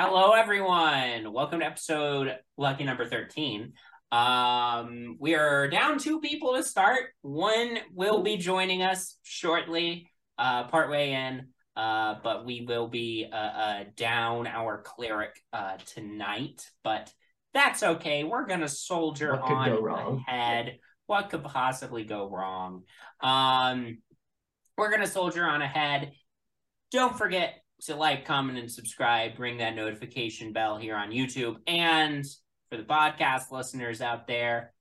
Hello, everyone. Welcome to episode lucky number 13. Um, we are down two people to start. One will be joining us shortly, uh, partway in. Uh, but we will be uh, uh, down our cleric uh, tonight. But that's okay. We're gonna soldier What on ahead. What could possibly go wrong? Um, we're gonna soldier on ahead. Don't forget to like, comment, and subscribe. Ring that notification bell here on YouTube. And for the podcast listeners out there,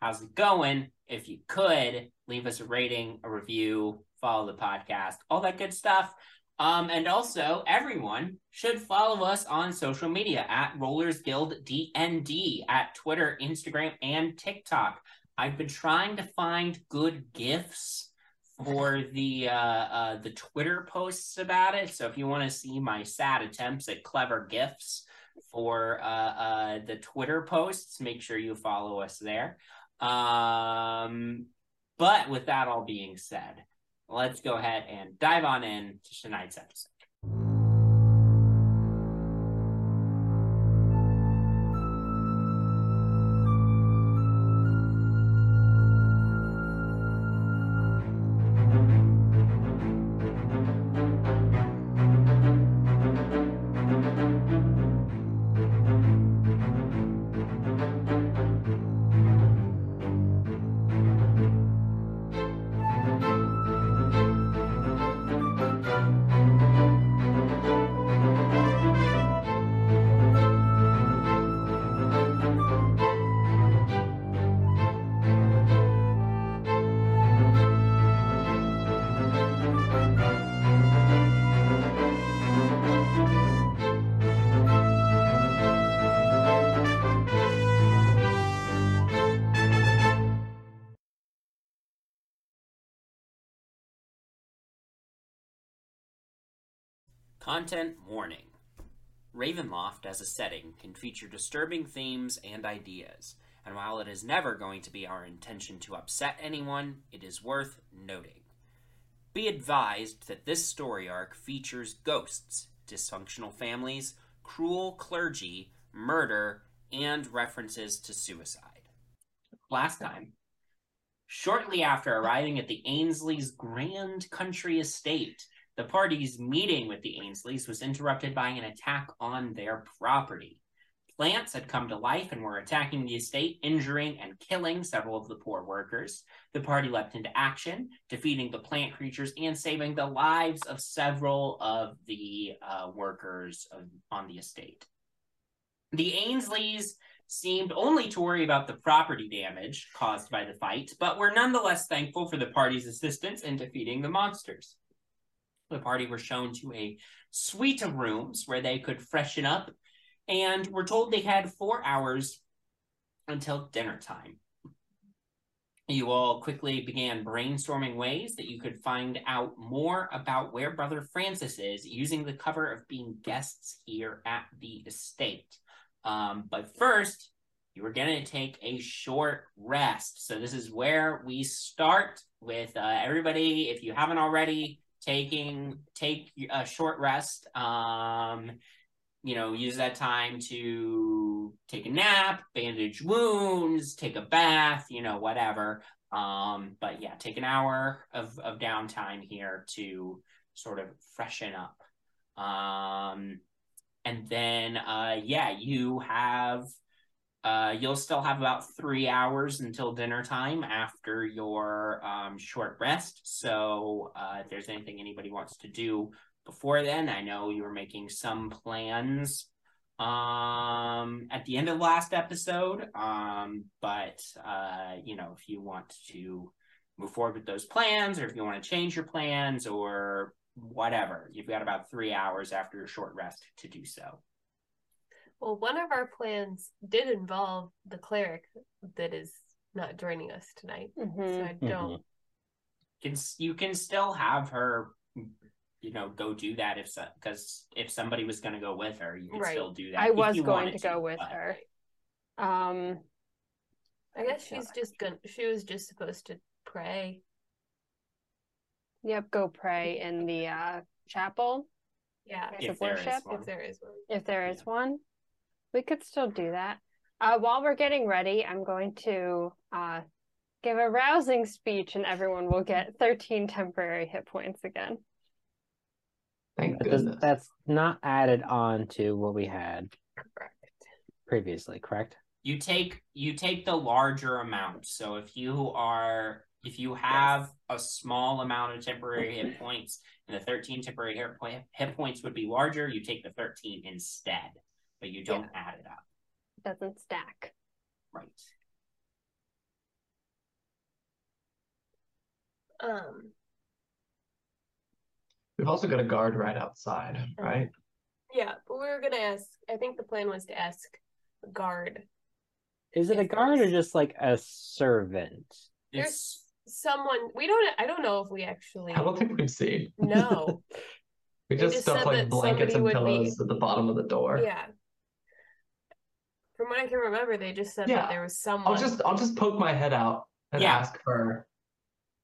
how's it going? If you could leave us a rating, a review, follow the podcast, all that good stuff. Um, and also, everyone should follow us on social media at Rollers Guild DND at Twitter, Instagram, and TikTok. I've been trying to find good gifs for the uh, uh, the Twitter posts about it. So if you want to see my sad attempts at clever gifs for uh, uh, the Twitter posts, make sure you follow us there. Um, but with that all being said, let's go ahead and dive on in to tonight's episode. Content warning Ravenloft as a setting can feature disturbing themes and ideas, and while it is never going to be our intention to upset anyone, it is worth noting. Be advised that this story arc features ghosts, dysfunctional families, cruel clergy, murder, and references to suicide. Last time, shortly after arriving at the Ainsley's grand country estate, the party's meeting with the Ainsleys was interrupted by an attack on their property. Plants had come to life and were attacking the estate, injuring and killing several of the poor workers. The party leapt into action, defeating the plant creatures and saving the lives of several of the uh, workers of, on the estate. The Ainsleys seemed only to worry about the property damage caused by the fight, but were nonetheless thankful for the party's assistance in defeating the monsters. The party were shown to a suite of rooms where they could freshen up and were told they had four hours until dinner time. You all quickly began brainstorming ways that you could find out more about where Brother Francis is using the cover of being guests here at the estate. Um, but first, you were going to take a short rest. So, this is where we start with uh, everybody. If you haven't already, taking take a short rest um you know use that time to take a nap bandage wounds take a bath you know whatever. Um but yeah take an hour of of downtime here to sort of freshen up. Um and then uh yeah you have uh, you'll still have about three hours until dinner time after your um, short rest. So, uh, if there's anything anybody wants to do before then, I know you were making some plans um, at the end of the last episode. Um, but uh, you know, if you want to move forward with those plans, or if you want to change your plans, or whatever. You've got about three hours after your short rest to do so. Well, one of our plans did involve the cleric that is not joining us tonight. Mhm. So I don't. Can you can still have her, you know, go do that if so because if somebody was going to go with her, you could Right. still do that. I was going to go with but- her. Um, I guess she's just gonna. She was just supposed to pray. yep, go pray in the uh, chapel Yeah, If of there is worship one. if there is one. if there is Yeah. one. We could still do that. Uh, while we're getting ready, I'm going to uh, give a rousing speech, and everyone will get 13 temporary hit points again. Thank That does, goodness. that's not added on to what we had Correct. previously, correct? you take you take the larger amount so if you are if you have a small amount of temporary hit points and the 13 temporary hit, hit points would be larger you take the 13 instead but you don't add it up Doesn't stack. right Um. We've also got a guard right outside, right? Yeah, but we were gonna ask. I think the plan was to ask the guard Is it a guard or just like a servant? it's someone. We don't. I don't know if we actually I don't think we've seen. No. we just just stuff like blankets and would be- pillows at the bottom of the door. yeah. From what I can remember, they just said Yeah. that there was someone. I'll just I'll just poke my head out and Yeah. ask for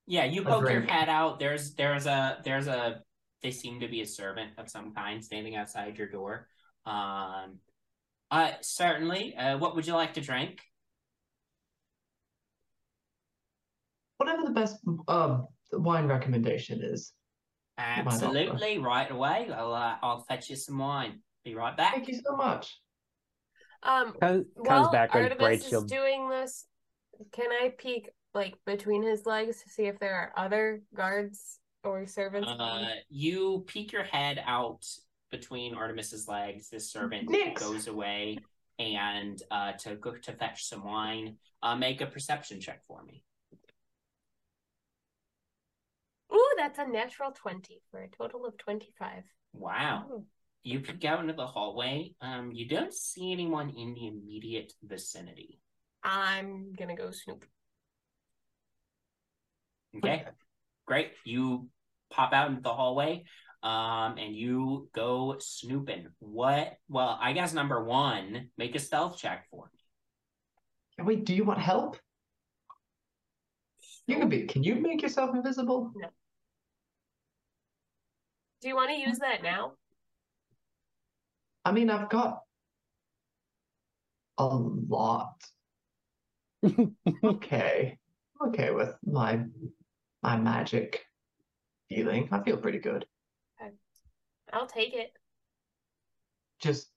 yeah you A poke your head out there's there's a there's a they seem to be a servant of some kind standing outside your door um uh certainly uh what would you like to drink whatever the best uh, wine recommendation is. Absolutely right away i'll uh, i'll fetch you some wine be right back Thank you so much. Um. Comes, comes While back with Artemis Bright is Shield. doing this, can I peek like between his legs to see if there are other guards or servants? Uh, you peek your head out between Artemis's legs. This servant Nyx. goes away and uh, to go to fetch some wine. Uh, make a perception check for me. Ooh, that's a natural twenty for a total of twenty-five. Wow. Oh. You peek out into the hallway. Um, you don't see anyone in the immediate vicinity. I'm gonna go snoop. Okay, great. You pop out into the hallway, um, and you go snooping. What? Well, I guess number one, make a stealth check for me. Yeah, Wait, do you want help? You can be. Can you make yourself invisible? No. Do you want to use that now? I mean, I've got a lot. okay, okay with my my magic feeling. I feel pretty good. Okay. I'll take it. Just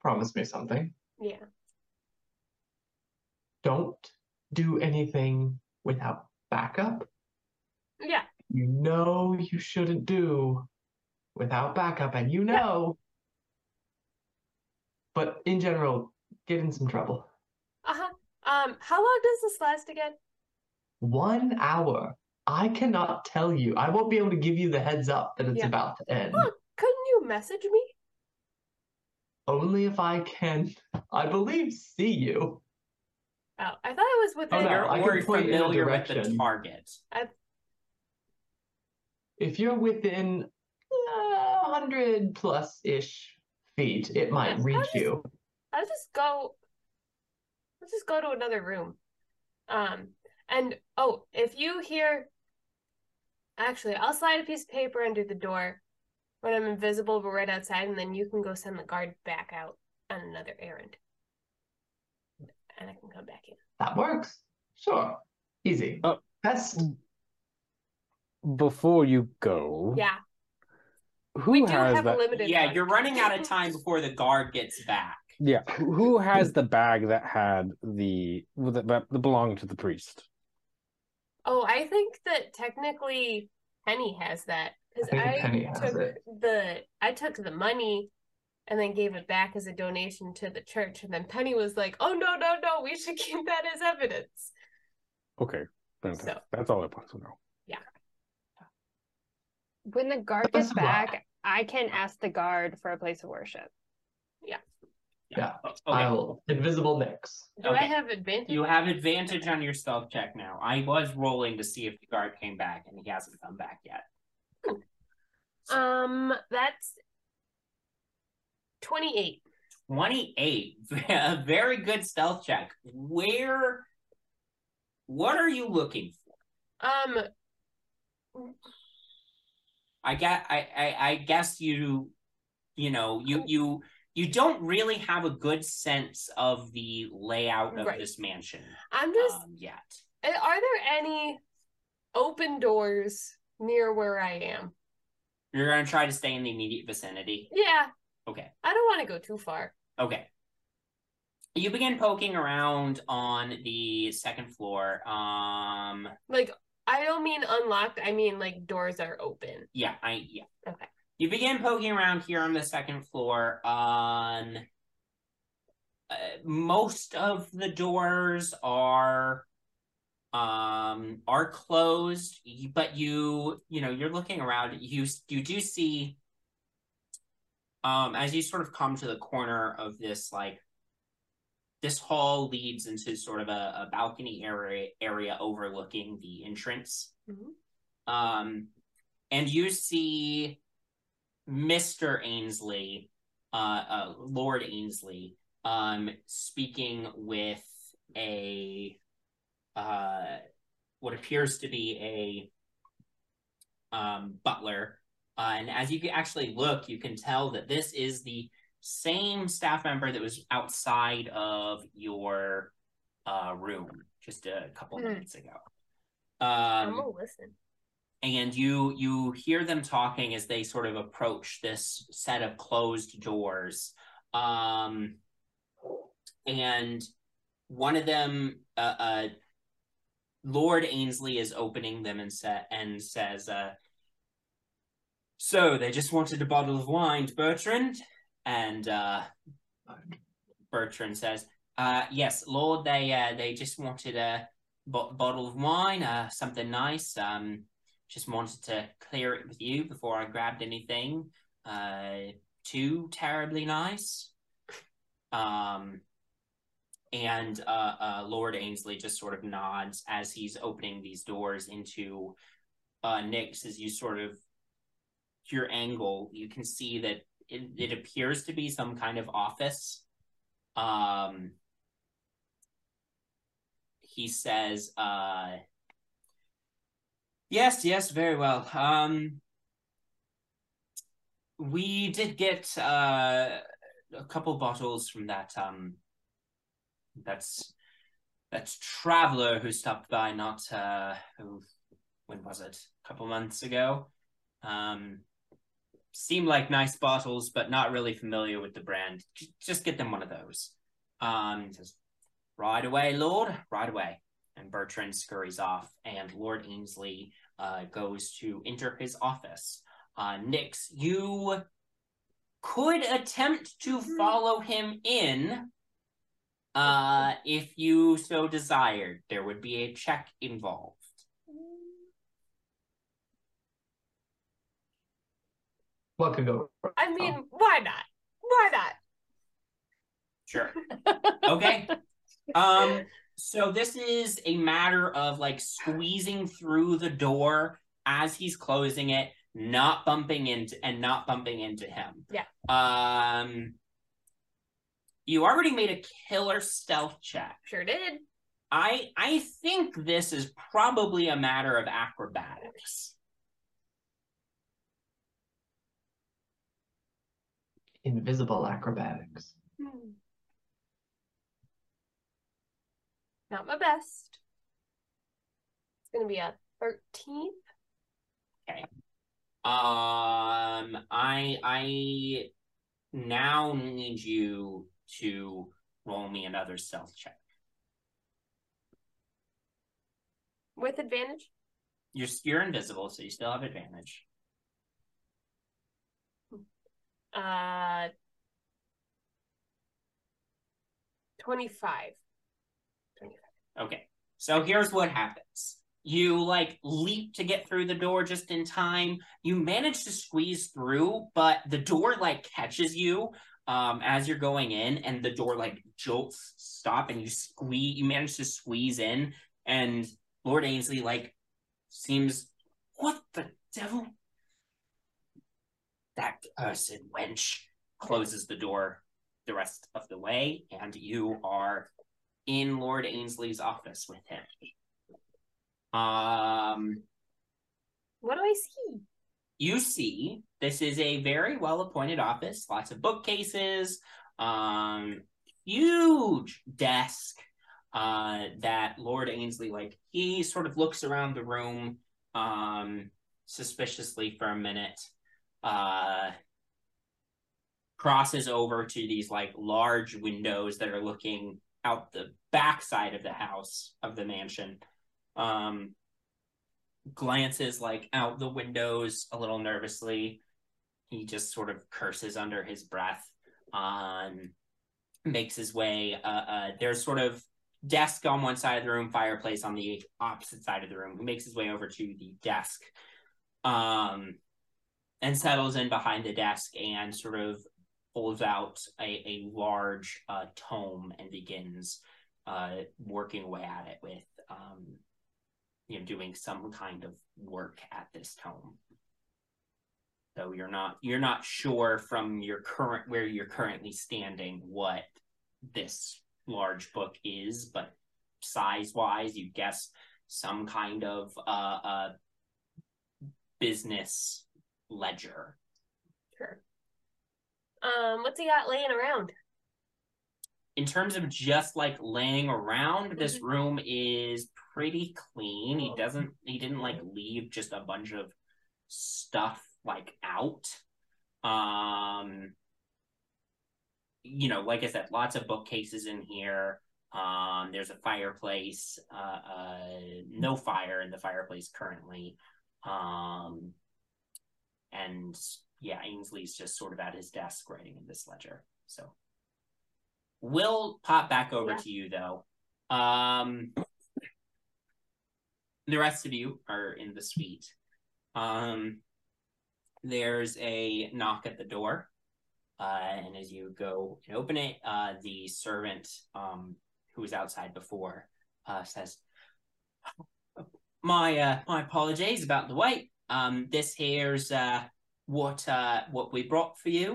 promise me something. Yeah. Don't do anything without backup. Yeah. You know you shouldn't do without backup, and you know. But in general, get in some trouble. Uh huh. Um, how long does this last again? One hour. I cannot tell you. I won't be able to give you the heads up that it's Yeah. about to end. Look, couldn't you message me? Only if I can, I believe, see you. Oh, I thought it was within. Oh, no, You're I can already point in a familiar with the direction. target. If you're within uh, 100 plus ish feet, it might Yeah, I'll reach just- you. I'll just go. Let's just go to another room. Um, and oh, if you hear, actually, I'll slide a piece of paper under the door when I'm invisible, but right outside, and then you can go send the guard back out on another errand, and I can come back in. That works. Sure. Easy. Oh. Best. Before you go, Yeah, who we do has have that? a limited. Yeah, one. you're running out of time before the guard gets back. Yeah, who who has the bag that had the that, that belonged to the priest? Oh, I think that technically Penny has that because I I, Penny took the I took the money and then gave it back as a donation to the church, and then Penny was like, "Oh no, no, no, we should keep that as evidence." Okay, fantastic. So- that's all I want to know. When the guard Let's gets back, I can ask the guard for a place of worship. Yeah. Okay. I'll invisible Nyx. Do I have advantage? You have advantage on your stealth check now. I was rolling to see if the guard came back, and he hasn't come back yet. Um, that's twenty-eight. 28. A very good stealth check. Where. What are you looking for? Um, I get. I, I. I guess you. You know. You. You. You don't really have a good sense of the layout of Right. this mansion I'm just. um, yet. Are there any open doors near where I am? You're gonna try to stay in the immediate vicinity. Yeah, Okay. I don't want to go too far. Okay. You begin poking around on the second floor. Um. Like, I don't mean unlocked. I mean like doors are open. Yeah. I. Yeah. Okay. You begin poking around here on the second floor. On uh, most of the doors are um are closed, but you you know you're looking around. You you do see um as you sort of come to the corner of this like this hall leads into sort of a, a balcony area area overlooking the entrance. Mhm. Um, and you see Mr. Ainsley, uh, uh, Lord Ainsley, um, speaking with a uh, what appears to be a um, butler. Uh, and as you can actually look, you can tell that this is the same staff member that was outside of your uh, room just a couple Hmm. minutes ago. I'm Um, listen. and you you hear them talking as they sort of approach this set of closed doors um and one of them uh, uh lord ainsley is opening them and sa- and says uh so they just wanted a bottle of wine bertrand and uh bertrand says uh yes lord they uh they just wanted a bo- bottle of wine uh something nice um just wanted to clear it with you before I grabbed anything uh too terribly nice. Um and uh, uh Lord Ainsley just sort of nods as he's opening these doors into uh Nick's as you sort of your angle, you can see that it, it appears to be some kind of office. Um he says uh Yes, yes, very well. Um, we did get uh, a couple bottles from that um, that's that traveler who stopped by not uh, when was it? A couple months ago. Um, seemed like nice bottles, but not really familiar with the brand. Just get them one of those. Um, he says, right away, Lord, right away. And Bertrand scurries off, and Lord Ainsley uh, goes to enter his office. Uh, Nyx, you could attempt to follow him in uh, if you so desired. There would be a check involved. What could go wrong? I mean, why not? Why not? Sure. Okay. Um, so this is a matter of like squeezing through the door as he's closing it, not bumping into and not bumping into him. Yeah. Um you already made a killer stealth check. Sure did. I I think this is probably a matter of acrobatics. Invisible acrobatics. Hmm. Not my best. It's gonna be a thirteen. Um I I now need you to roll me another stealth check. With advantage? You're you're invisible, so you still have advantage. Uh, 25. 25. Okay. So here's what happens. You like leap to get through the door just in time. You manage to squeeze through, but the door like catches you um as you're going in and the door like jolts stop and you squeeze you manage to squeeze in and Lord Ainsley like seems what the devil that person wench closes the door the rest of the way and you are in Lord Ainsley's office with him. Um What do I see? you see this is a very well appointed office lots of bookcases um huge desk uh that lord ainsley like he sort of looks around the room um suspiciously for a minute uh crosses over to these like large windows that are looking out the back side of the house of the mansion um glances like out the windows a little nervously. He just sort of curses under his breath. Um, makes his way. Uh, uh, there's sort of desk on one side of the room, fireplace on the opposite side of the room. He makes his way over to the desk, um, and settles in behind the desk and sort of pulls out a, a large uh, tome and begins uh, working away at it with um, you know doing some kind of work at this tome. So you're not you're not sure from your current where you're currently standing what this large book is but size wise you guess some kind of uh, uh business ledger Sure. Um, what's he got laying around? in terms of just like laying around this Mhm. room is pretty clean he doesn't he didn't like leave just a bunch of stuff like out um you know like i said lots of bookcases in here um there's a fireplace uh, uh no fire in the fireplace currently um and yeah ainsley's just sort of at his desk writing in this ledger so We'll pop back over Yeah. to you though. Um, the rest of you are in the suite. Um, there's a knock at the door, uh, and as you go and open it, uh, the servant um, who was outside before uh, says, "My uh, my apologies about the wait. Um, this here's uh, what uh, what we brought for you."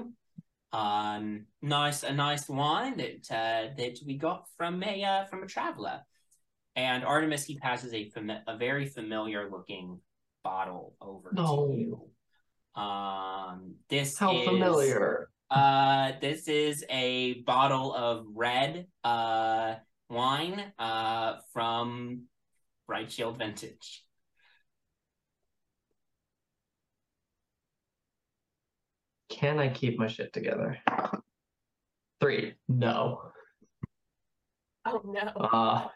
um nice a nice wine that uh that we got from a uh, from a traveler and artemis he passes a a very familiar looking bottle over No. to you um this How is, familiar. uh this is a bottle of red uh wine uh from Brightshield vintage Can I keep my shit together? Three. No. Oh no. Uh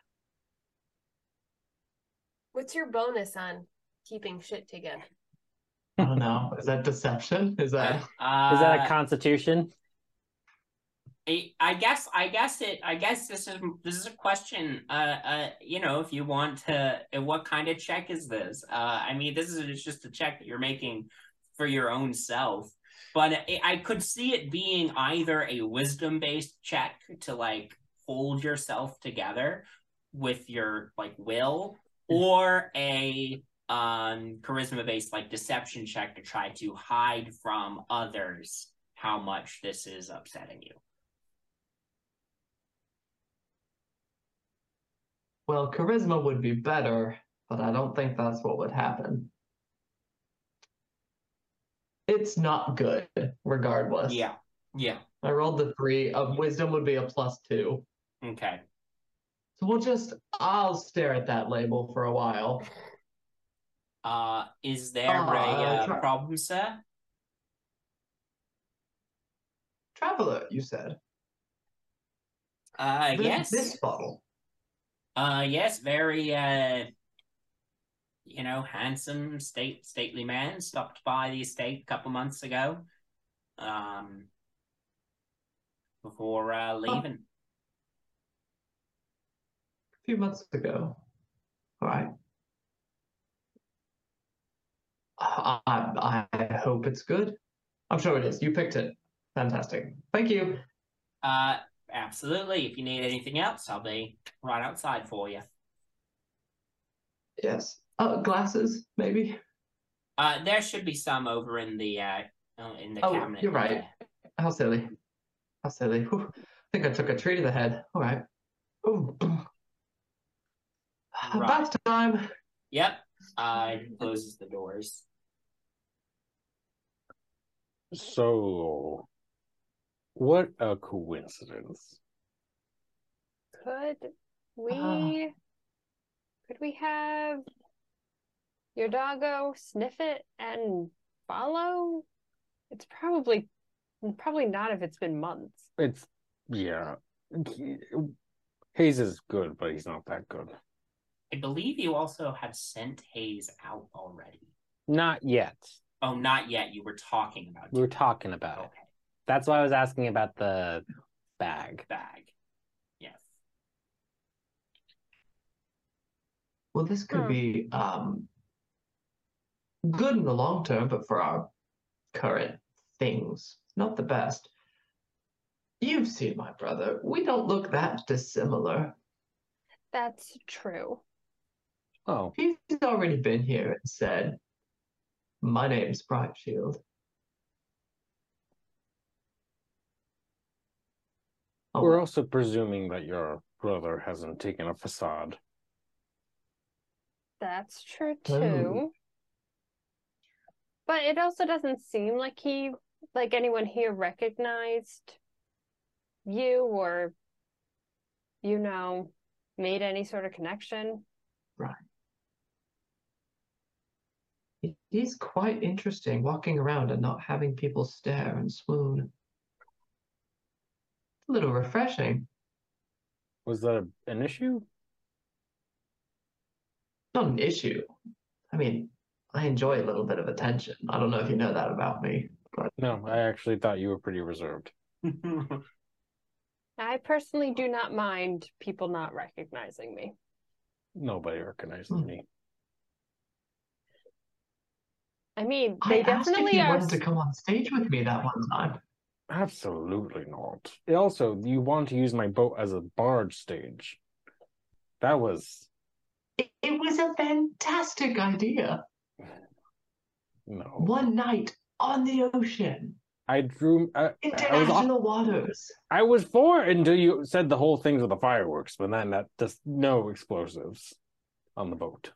What's your bonus on keeping shit together? I don't know. Is that deception? Is that uh, Is that a constitution? I I guess I guess it I guess this is this is a question uh uh you know if you want to uh, what kind of check is this uh I mean this is just a check that you're making for your own self but I, I could see it being either a wisdom based check to like hold yourself together with your like will or a um charisma based like deception check to try to hide from others how much this is upsetting you well, charisma would be better, but I don't think that's what would happen. It's not good, regardless. Yeah. Yeah. I rolled the three. Of wisdom would be a plus two. Okay. So we'll just I'll stare at that label for a while. Uh, is there Uh, a uh, try- problem, sir? Traveler, you said. Uh, This- yes. This bottle. Uh, yes. Very uh, you know, handsome, state stately man stopped by the estate a couple months ago. Um, before uh leaving. A few months ago. All right. I, I I hope it's good. I'm sure it is. You picked it. Fantastic. Thank you. Uh, absolutely. If you need anything else, I'll be right outside for you. Yes. Uh, glasses, maybe. Uh, there should be some over in the uh, uh, in the Oh, cabinet. you're right. there. How silly. How silly. Whew. I think I took a tree to the head. All right. Ooh. Right. Bath time. Yep. Uh, closes the doors. So, what a coincidence. Could we Ah. could we have your doggo sniff it and follow? It's probably probably not if it's been months. It's, yeah. He- Hayes is good, but he's not that good. I believe you also have sent Hayes out already. Not yet. Oh, not yet. You were talking about We were talking it. about it. Okay. That's why I was asking about the bag. Bag. Yes. Well, this could Hmm. be um, good in the long term, but for our current things, not the best. You've seen my brother. We don't look that dissimilar. That's true. Oh, He's already been here and said, My name's Brightshield. Oh, we're also presuming that your brother hasn't taken a facade. That's true Oh. too. But it also doesn't seem like he like anyone here recognized you or you know made any sort of connection. Right. It is quite interesting walking around and not having people stare and swoon. A little refreshing. Was that an issue? Not an issue. I mean, I enjoy a little bit of attention. I don't know if you know that about me, but No, I actually thought you were pretty reserved. I personally do not mind people not recognizing me. Nobody recognizes Hmm. me. I mean, I they asked if definitely you are. wanted to come on stage with me that one time. Absolutely not. Also, you want to use my boat as a barge stage. That was It, it was a fantastic idea. No. One night on the ocean, I drew. I, I was. waters. I was for it until you said the whole thing with the fireworks, but then that just no explosives on the boat.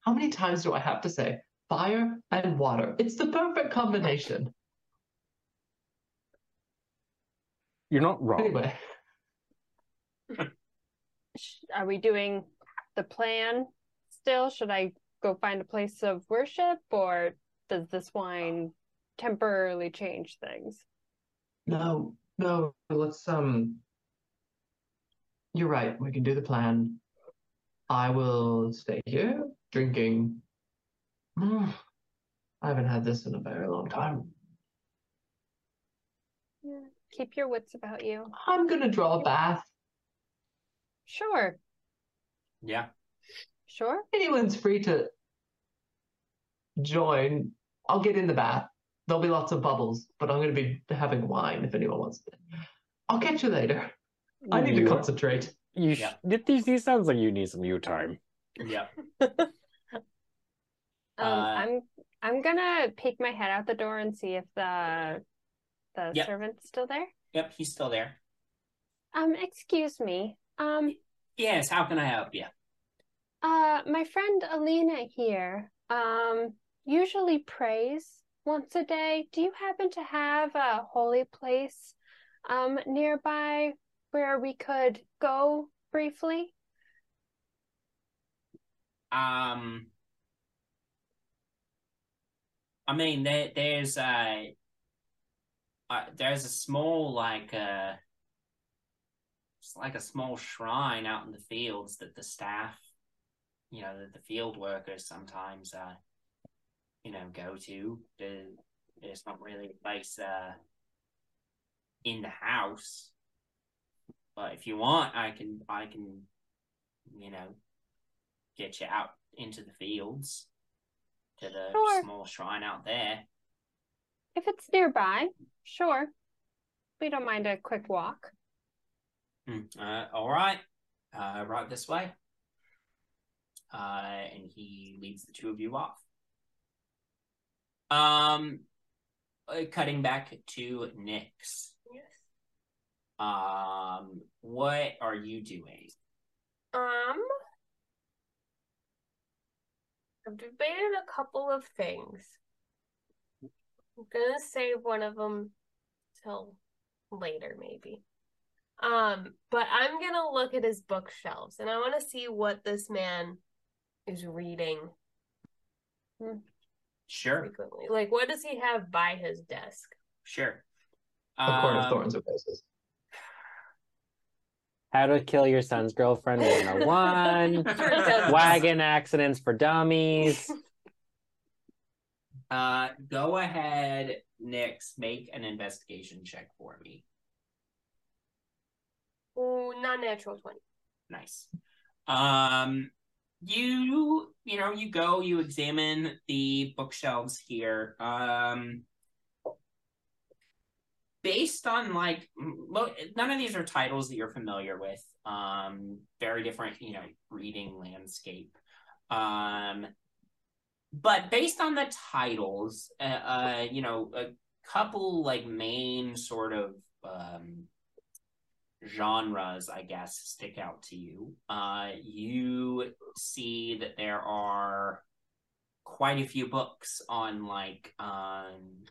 How many times do I have to say fire and water? It's the perfect combination. You're not wrong. Anyway, Are we doing the plan still? Should I go find a place of worship or does this wine temporarily change things? no, no, let's um You're right, we can do the plan. I will stay here drinking. Mm, I haven't had this in a very long time. Yeah. Keep your wits about you. I'm gonna draw a bath. Sure, yeah. Sure. Anyone's free to join. I'll get in the bath. There'll be lots of bubbles, but I'm going to be having wine if anyone wants it. I'll catch you later. I need to concentrate. You sh- Yeah. these, these sounds like you need some you time. Yeah. Um, Uh, I'm I'm gonna peek my head out the door and see if the the Yep. servant's still there. Yep, he's still there. Um, excuse me. Um, Yes, how can I help you? Uh, my friend Elina here, um, usually prays once a day. Do you happen to have a holy place, um, nearby where we could go briefly? Um, I mean, there, there's a, uh, there's a small like uh, it's like a small shrine out in the fields that the staff, you know, that the field workers sometimes, uh, you know, go to. The, there's not really a place uh in the house, but if you want, I can, I can, you know, get you out into the fields to the Sure. small shrine out there. If it's nearby, sure. We don't mind a quick walk. Hmm, Uh, all right, uh, right this way. Uh, and he leads the two of you off. Um, uh, cutting back to Nyx. Yes. Um, what are you doing? Um, I've debated a couple of things. I'm gonna save one of them till later, maybe. Um, but I'm gonna look at his bookshelves and I want to see what this man is reading Sure, frequently. Like, what does he have by his desk? sure. A court of Um, thorns and roses. How to kill your son's girlfriend 101. Sure he. Wagon accidents for dummies. Uh, go ahead, Nyx. Make an investigation check for me. Ooh, not natural twenty. Nice. Um, you you know you go you examine the bookshelves here. Um, based on like none of these are titles that you're familiar with. Um, very different you know reading landscape. Um, but based on the titles, uh, uh you know a couple like main sort of um genres, I guess, stick out to you. Uh, you see that there are quite a few books on like um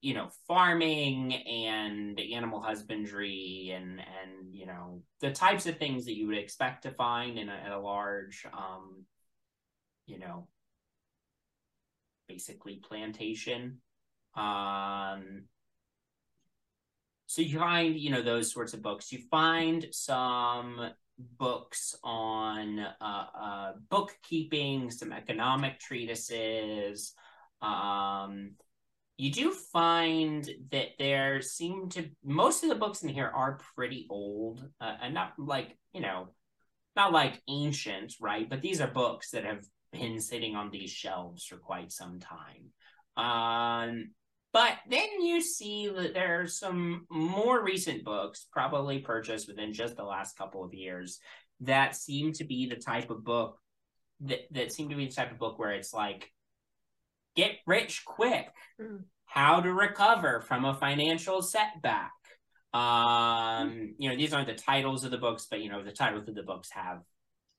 you know farming and animal husbandry and and you know the types of things that you would expect to find in a, in a large um you know basically plantation um so you find you know those sorts of books. You find some books on uh, uh, bookkeeping some economic treatises um, you do find that there seem to most of the books in here are pretty old uh, and not like you know not like ancient right? But these are books that have been sitting on these shelves for quite some time. Um, but then you see that there are some more recent books, probably purchased within just the last couple of years, that seem to be the type of book that, that seem to be the type of book where it's like, get rich quick, Mm. how to recover from a financial setback. Um, you know, these aren't the titles of the books, but you know, the titles of the books have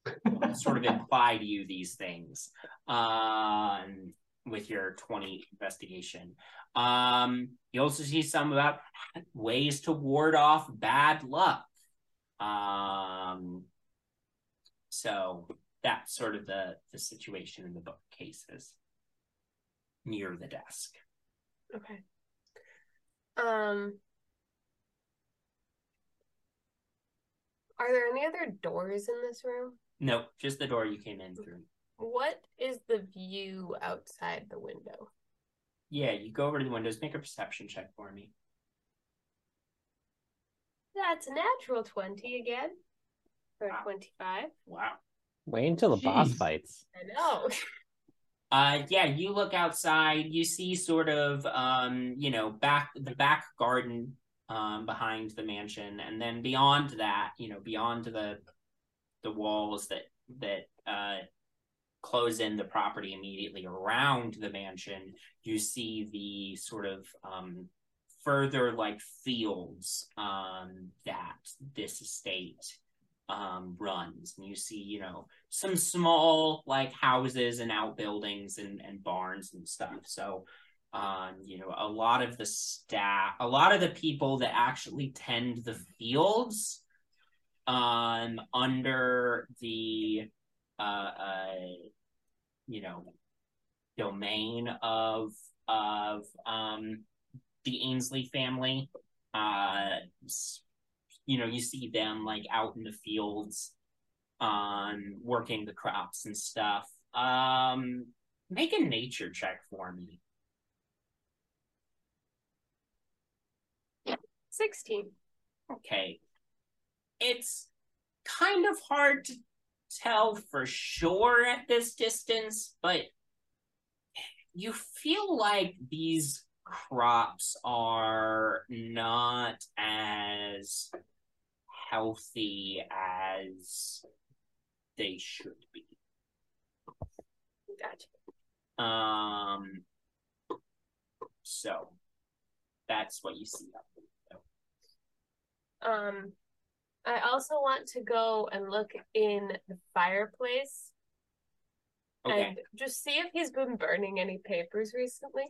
sort of imply to you these things. Um, with your 20 investigation. Um, you also see some about ways to ward off bad luck. Um, so that's sort of the the situation in the bookcases near the desk. Okay. Um, are there any other doors in this room? No, just the door you came in through. What is the view outside the window? Yeah, you go over to the windows, make a perception check for me. That's a natural 20 again. Or Wow. 25. Wow. Wait until the boss fights. I know. Uh yeah, you look outside, you see sort of um, you know, back the back garden um behind the mansion and then beyond that, you know, beyond the the walls that that uh close in the property immediately around the mansion, you see the sort of um further like fields um that this estate um runs. And you see you know some small like houses and outbuildings and and barns and stuff. So um you know a lot of the staff a lot of the people that actually tend the fields um under the uh, uh you know domain of of um the Ainsley family uh you know you see them like out in the fields um working the crops and stuff. Um make a nature check for me. 16. okay. It's kind of hard to tell for sure at this distance, but you feel like these crops are not as healthy as they should be. Gotcha. Um, so that's what you see up there. Um, I also want to go and look in the fireplace Okay, and just see if he's been burning any papers recently.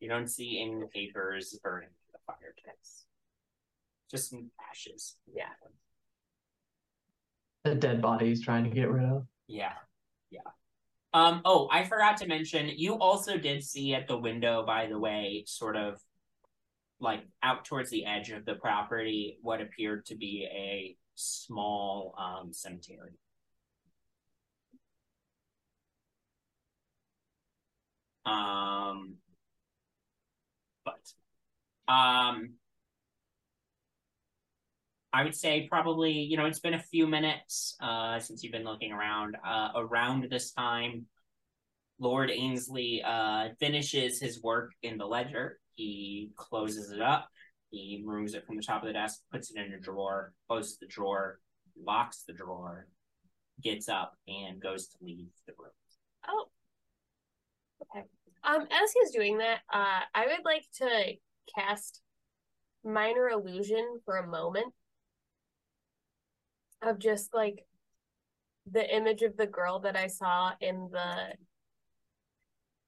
you don't see any papers burning in the fireplace. Just some ashes. Yeah. The dead body he's trying to get rid of. Yeah. Yeah. Um, oh, I forgot to mention, you also did see at the window, by the way, sort of like out towards the edge of the property, what appeared to be a small um cemetery. Um but um I would say probably, you know, it's been a few minutes uh, since you've been looking around. Uh, around this time, Lord Ainsley uh, finishes his work in the ledger. He closes it up. He removes it from the top of the desk, puts it in a drawer, closes the drawer, locks the drawer, gets up, and goes to leave the room. Oh. Okay. Um, as he's doing that, uh, I would like to cast minor illusion for a moment of just like the image of the girl that I saw in the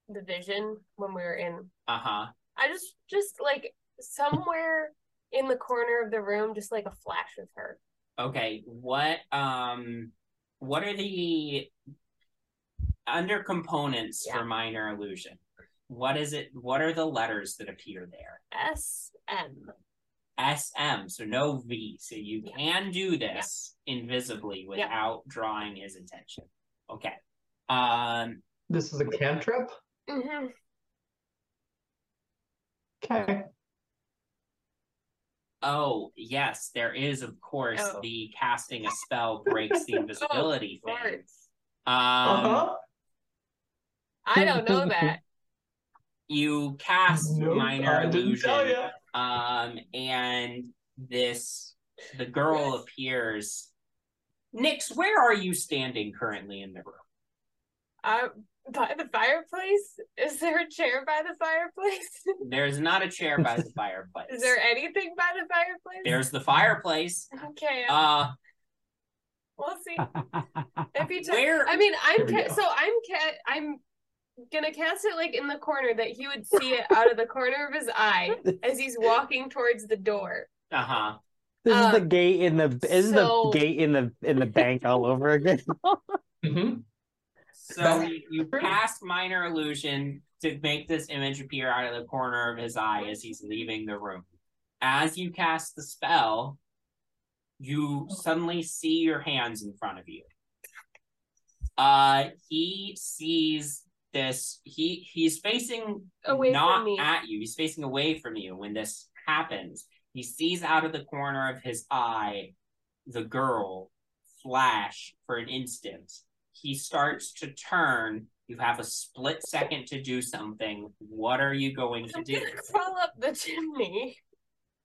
the vision when we were in Uh huh. I just just like somewhere in the corner of the room, just like a flash of her. Okay. What um, what are the under components Yeah. for minor illusion? What is it? What are the letters that appear there? S M. SM, so no V. So you can do this invisibly without drawing his attention. Okay. Um, This is a cantrip? Mm-hmm. Okay. oh, yes, there is, of course, Oh. the casting a spell breaks the invisibility Of thing. Um, Uh-huh. I don't know that. you cast Nope, minor I illusion. Um, and this the girl appears. Nyx, where are you standing currently in the room? Uh, by the fireplace? Is there a chair by the fireplace? There's not a chair by the fireplace. Is there anything by the fireplace? There's the fireplace. Okay, Uh, we'll see. If he ta- where? I mean, I'm ca- so I'm ca- I'm gonna cast it like in the corner that he would see it out of the corner of his eye as he's walking towards the door. Uh huh. This is the Um, gate in the this is the gate in the in the bank all over again. hmm So you, you cast minor illusion to make this image appear out of the corner of his eye as he's leaving the room. As you cast the spell, you suddenly see your hands in front of you. Uh, he sees this. He he's facing Away from not me. at you. He's facing away from you when this happens. He sees out of the corner of his eye the girl flash for an instant. He starts to turn. You have a split second to do something. What are you going to I'm do? crawl up the chimney.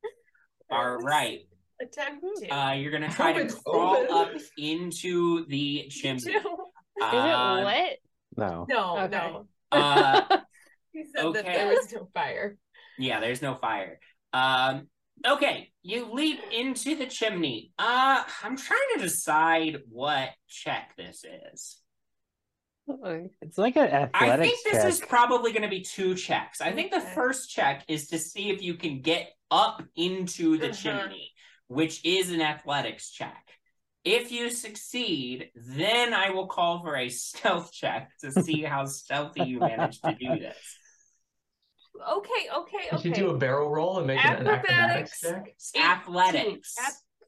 All right. Attempt to. Uh, you're gonna try to crawl open. up into the chimney. No, Is Uh, it lit? No. no. Okay. no. uh, He said that Okay. there was no fire. Yeah, there's no fire. Um, okay, you leap into the chimney. Uh, I'm trying to decide what check this is. It's like an athletics. I think this check. is probably going to be two checks. I think the first check is to see if you can get up into the Uh-huh. chimney, which is an athletics check. If you succeed, then I will call for a stealth check to see how stealthy you manage to do this. Okay, okay, You should okay. do a barrel roll and make it an acrobatics Acrobatics. check. Athletics.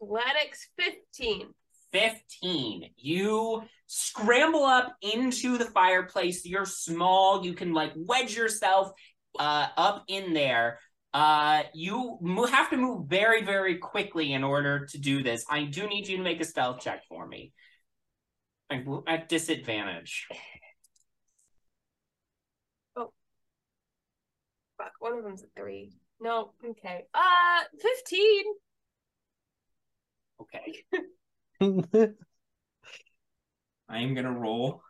Athletics 15. 15 you scramble up into the fireplace you're small you can like wedge yourself uh up in there uh you mo- have to move very very quickly in order to do this i do need you to make a stealth check for me I'm at disadvantage. Fuck, one of them's a three. No, okay. Uh, 15. Okay. I am gonna roll.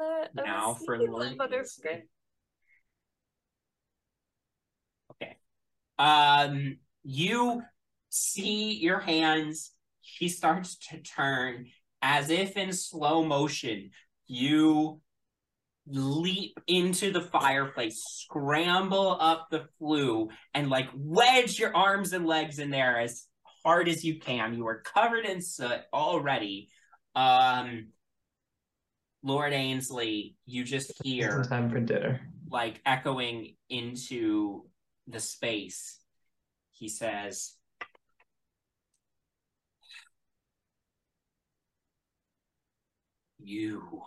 Uh, Now for sneaky Lord little Ainsley. motherfucker. Okay. Um, you see your hands. She starts to turn as if in slow motion. You leap into the fireplace, scramble up the flue, and like wedge your arms and legs in there as hard as you can. You are covered in soot already. Um, Lord Ainsley, you just hear time for dinner. like echoing into the space. He says, You,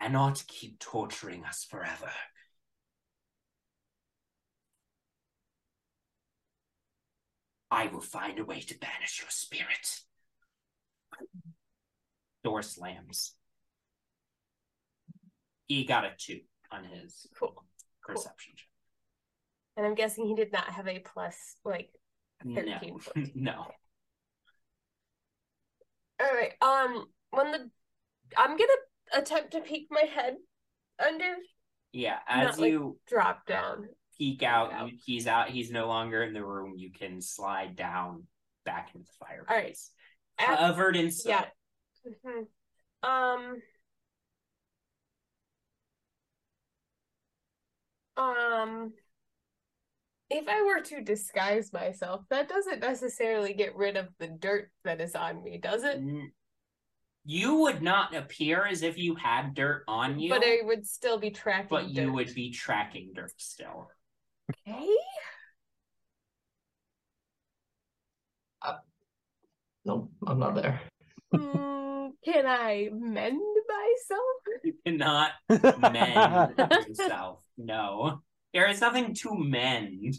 you cannot keep torturing us forever. I will find a way to banish your spirit. Door slams. He got a two on his Cool. perception check. And I'm guessing he did not have a plus, like, 13, 14. no. all right. Um, when the, I'm gonna attempt to peek my head under, Yeah, as Not like- you drop down. peek out, out. he's out. He's no longer in the room. You can slide down back into the fireplace, At- covered in soot. yeah. Mhm. Um. Um. If I were to disguise myself, that doesn't necessarily get rid of the dirt that is on me, does it? N- You would not appear as if you had dirt on you, But I would still be tracking but you dirt. would be tracking dirt still. Okay. No, I'm not there. Hmm, can I mend myself? You cannot mend yourself. No, there is nothing to mend.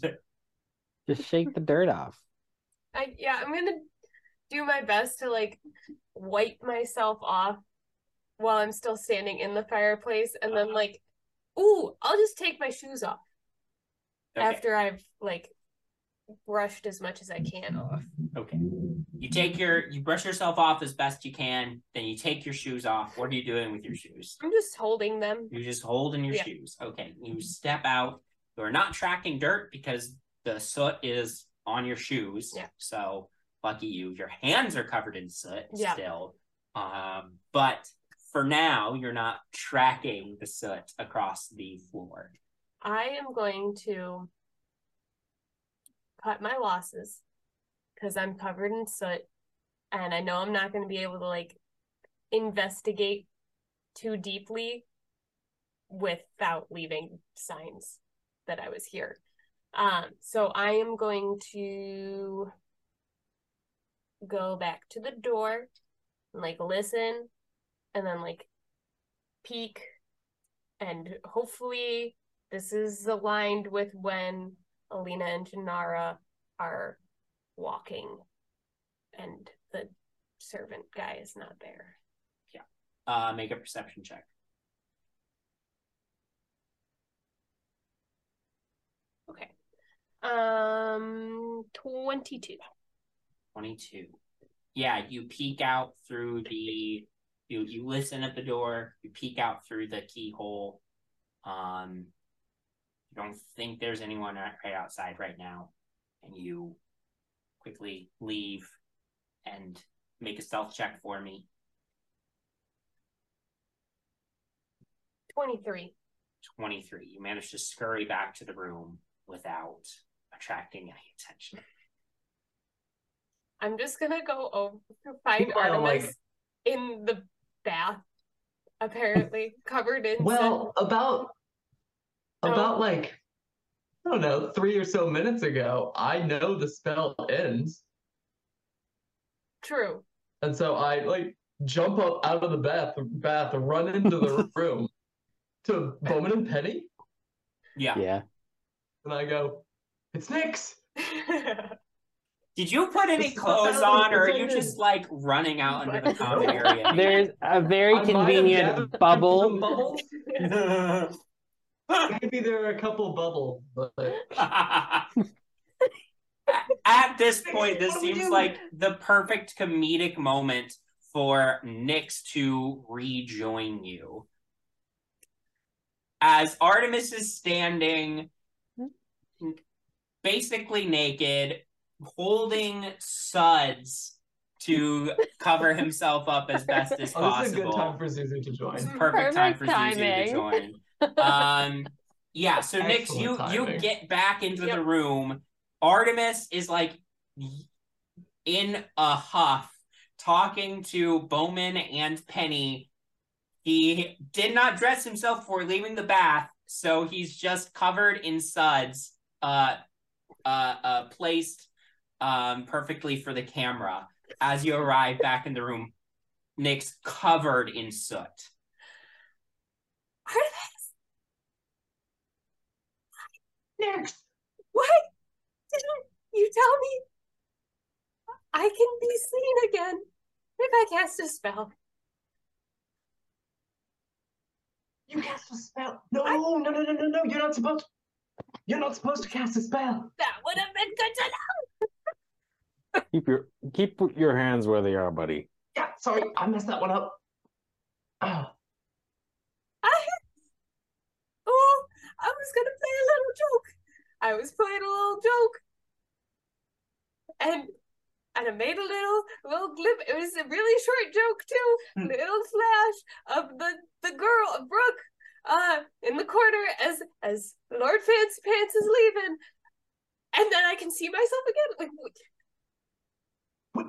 Just shake the dirt off. I yeah, I'm gonna do my best to like wipe myself off while I'm still standing in the fireplace, and then uh-huh. like, ooh, I'll just take my shoes off Okay. after I've like brushed as much as I can off. Okay. You take your you brush yourself off as best you can, then you take your shoes off. What are you doing with your shoes? I'm just holding them. You're just holding your Yeah. shoes. Okay. You step out. You're not tracking dirt because the soot is on your shoes. Yeah. So lucky you. Your hands are covered in soot Yeah. still. Um, but for now, you're not tracking the soot across the floor. I am going to cut my losses because I'm covered in soot and I know I'm not going to be able to like investigate too deeply without leaving signs that I was here. Um, so I am going to go back to the door and like listen and then like peek and hopefully this is aligned with when Elina and Jinarra are walking and the servant guy is not there. Yeah. Uh, make a perception check. Okay. Um 22. 22. Yeah, you peek out through the you you listen at the door, you peek out through the keyhole. Um you don't think there's anyone right, outside right now. And you quickly leave and make a stealth check for me. 23. 23. You manage to scurry back to the room without attracting any attention. I'm just gonna go over to find Well, Artemis like- in the bath, apparently covered in Well, about Oh. about like I don't know, three or so minutes ago, I know the spell ends. True. And so I like jump up out of the bath bath run into the room to Bowmin and Penny, Yeah. Yeah. and I go, It's Nyx. Did you put any clothes on, or are you just like running out into the common area? There's a very I convenient gathered bubble. Maybe there are a couple bubbles, but At this point, this What do we seems do? like the perfect comedic moment for Nyx to rejoin you. As Artemis is standing hmm? basically naked, holding suds to cover himself up as best as oh, this is a possible. good time for Zuzu to join. perfect, time Perfect for Zuzu to join. Um, yeah. So Nyx, Excellent you you timing. get back into Yep. the room. Artemis is like in a huff, talking to Bowmin and Penny. He did not dress himself for leaving the bath, so he's just covered in suds. Uh, uh, uh placed um perfectly for the camera. As you arrive back in the room, Nyx's covered in soot. Artemis, Next. what? Didn't you tell me I can be seen again if I cast a spell? You cast a spell. No, no, no, no, no, no. You're not supposed. You're not supposed to cast a spell. That would have been good to know. Keep your keep your hands where they are, buddy. Yeah, sorry, I messed that one up. Oh, I oh, I was gonna play a little joke. I was playing a little joke, and and I made a little little glib. It was a really short joke too. Hmm. little flash of the the girl of Brooke, uh, in the corner as as Lord Fancy Pants is leaving, and then I can see myself again. Like what- Wait.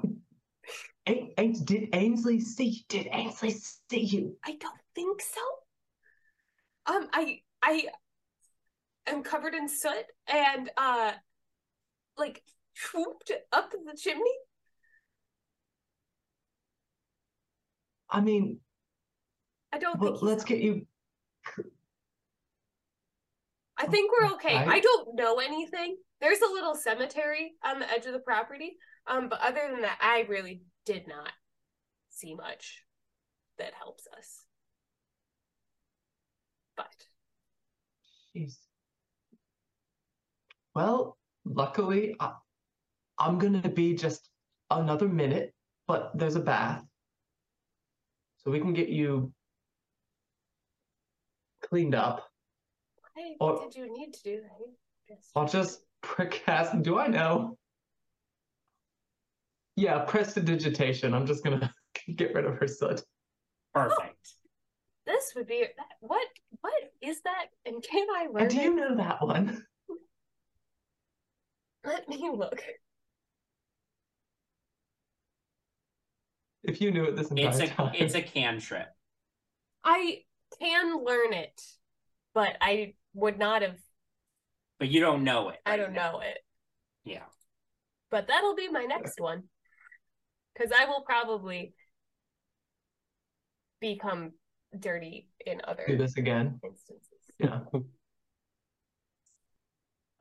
Ain- Ains- did Ainsley see? Did Ainsley see you? I don't think so. Um, I I am covered in soot and uh, like swooped up the chimney. I mean, I don't well, think. let's get you. I think we're okay. Okay. I don't know anything. There's a little cemetery on the edge of the property. Um, but other than that, I really did not see much that helps us. But Jeez. Well, luckily, I, I'm gonna be just another minute, but there's a bath, so we can get you cleaned up. hey, Or- did you need to do that? Just I'll just cast. Do I know? Yeah, prestidigitation. I'm just gonna get rid of her soot. Perfect. Oh, this would be what what is that? And can I learn And do it? you know that one? Let me look. If you knew it this entire It's a time. it's a cantrip. I can learn it, but I would not have. But you don't know it. I right don't now. know it. Yeah. But that'll be my next one. Because I will probably become dirty in other do this again. instances. Yeah.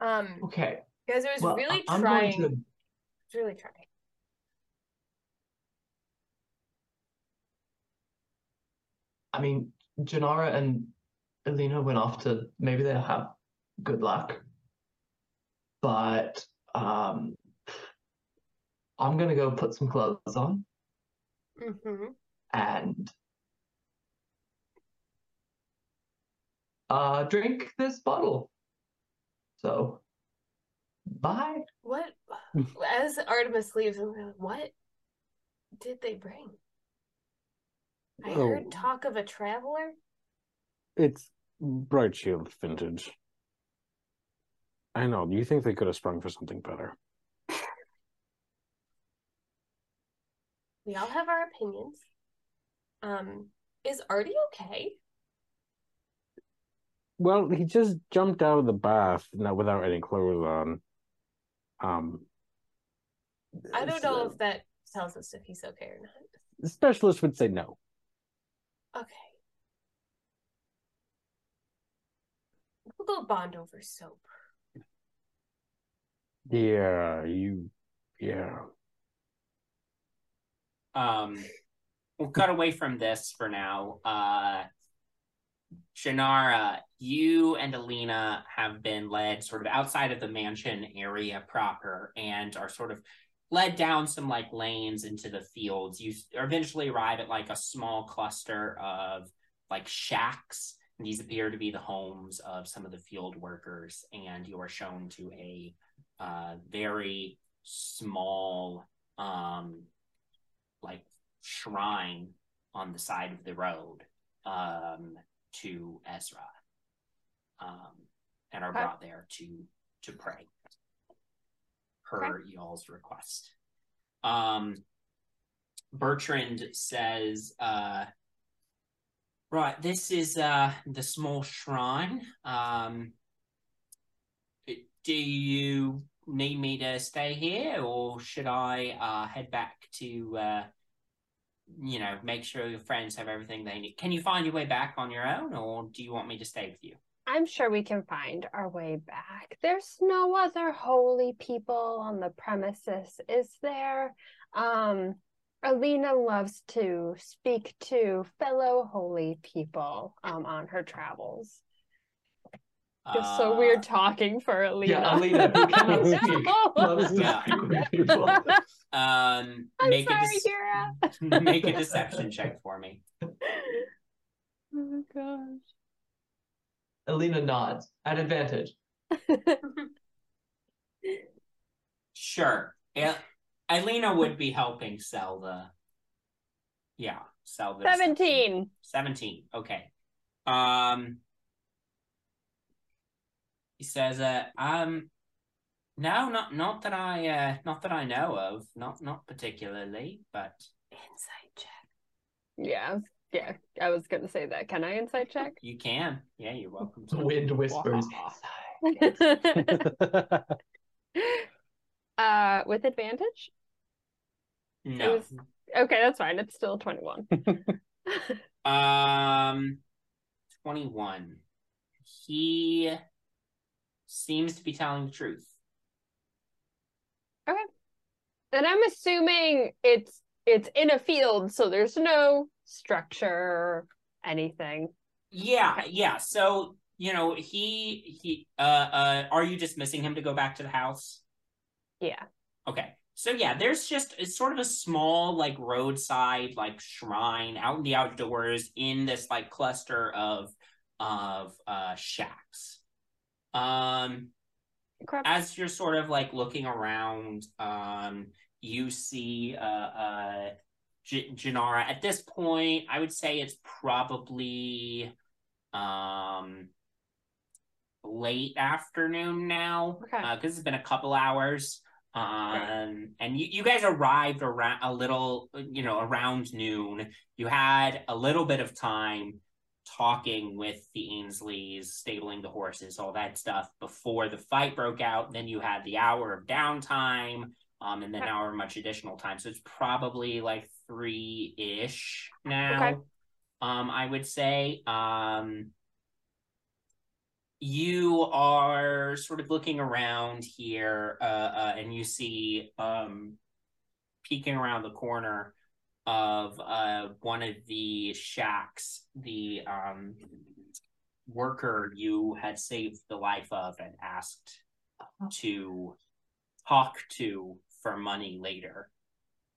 Um, Okay. because it was Well, really I'm trying. to. was really trying. I mean, Jinarra and Elina went off to maybe they'll have good luck. But um I'm gonna go put some clothes on hmm and uh drink this bottle. So bye. What? As Artemis leaves, I'm like, what did they bring? I Oh. heard talk of a traveler. It's Brightshield vintage. I know. Do You think they could have sprung for something better? We all have our opinions. Um, is Artie okay? Well, he just jumped out of the bath not without any clothes on. Um, I don't know if that tells us if he's okay or not. the specialist would say no. Okay. We'll go bond over soap. Yeah, you Yeah. Um, we'll cut away from this for now. Uh, Jinarra, you and Elina have been led sort of outside of the mansion area proper and are sort of led down some like lanes into the fields. You eventually arrive at like a small cluster of like shacks. And these appear to be the homes of some of the field workers, and you are shown to a uh, very small, um, like shrine on the side of the road um, to Ezra, um, and are Okay. brought there to to pray per y'all's request. Um, Bertrand says, uh, "Right, this is uh the small shrine. Um, do you need me to stay here, or should I uh head back to uh?" You know, make sure your friends have everything they need. Can you find your way back on your own, or do you want me to stay with you? I'm sure we can find our way back. There's no other holy people on the premises, is there? Um, Elina loves to speak to fellow holy people um, on her travels. It's so Uh, weird talking for Elina. Yeah, Elina, who cannot I speak, know. loves to Yeah. speak with people. Um, I'm make sorry, a dec- Kyra. make a deception check for me. Oh gosh. Elina nods at advantage. Sure. Yeah, Elina would be helping sell the. Yeah, sell the 17. 17. Okay. Um. He says, "Uh, um, no, not not that I, uh, not that I know of, not not particularly, but insight check. Yeah, yeah. I was gonna say that. Can I insight check? You can. Yeah, you're welcome. To. wind whispers. uh, with advantage? No. was- Okay, that's fine. It's still 21. Um, 21. He seems to be telling the truth. Okay. And I'm assuming it's it's in a field, so there's no structure or anything. Yeah, Okay. yeah. So, you know, he he uh uh are you dismissing him to go back to the house? Yeah. Okay. So yeah, there's just it's sort of a small like roadside like shrine out in the outdoors in this like cluster of of uh shacks. Um Crap. as you're sort of like looking around, um, you see uh, uh, J- Jinarra. At this point, I would say it's probably um, late afternoon now Okay. because it's been a couple hours. Um, and you, you guys arrived around a little, you know, around noon. You had a little bit of time talking with the Ainsleys, stabling the horses, all that stuff before the fight broke out. Then you had the hour of downtime, um, and then Okay. hour much additional time. So it's probably like three ish now. Okay. Um, I would say. Um, you are sort of looking around here, uh, uh, and you see um, peeking around the corner of uh, one of the shacks, the um, worker you had saved the life of and asked to talk to for money later.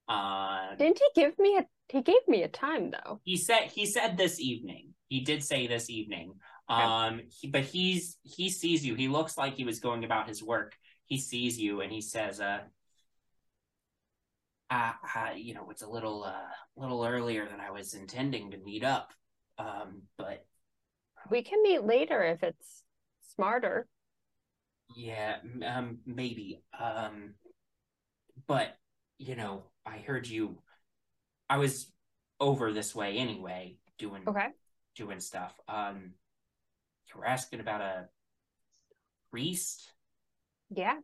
Uh, Didn't he give me a he gave me a time though. he said he said this evening. He did say this evening. Okay. Um, he, but he's he sees you. He looks like he was going about his work. He sees you and he says, "Uh, uh, uh you know, it's a little uh, little earlier than I was intending to meet up. Um, but We can meet later if it's smarter. yeah, um, maybe. Um, but you know, I heard you. I was over this way anyway, doing Okay. doing stuff. Um, you were asking about a priest. Yeah.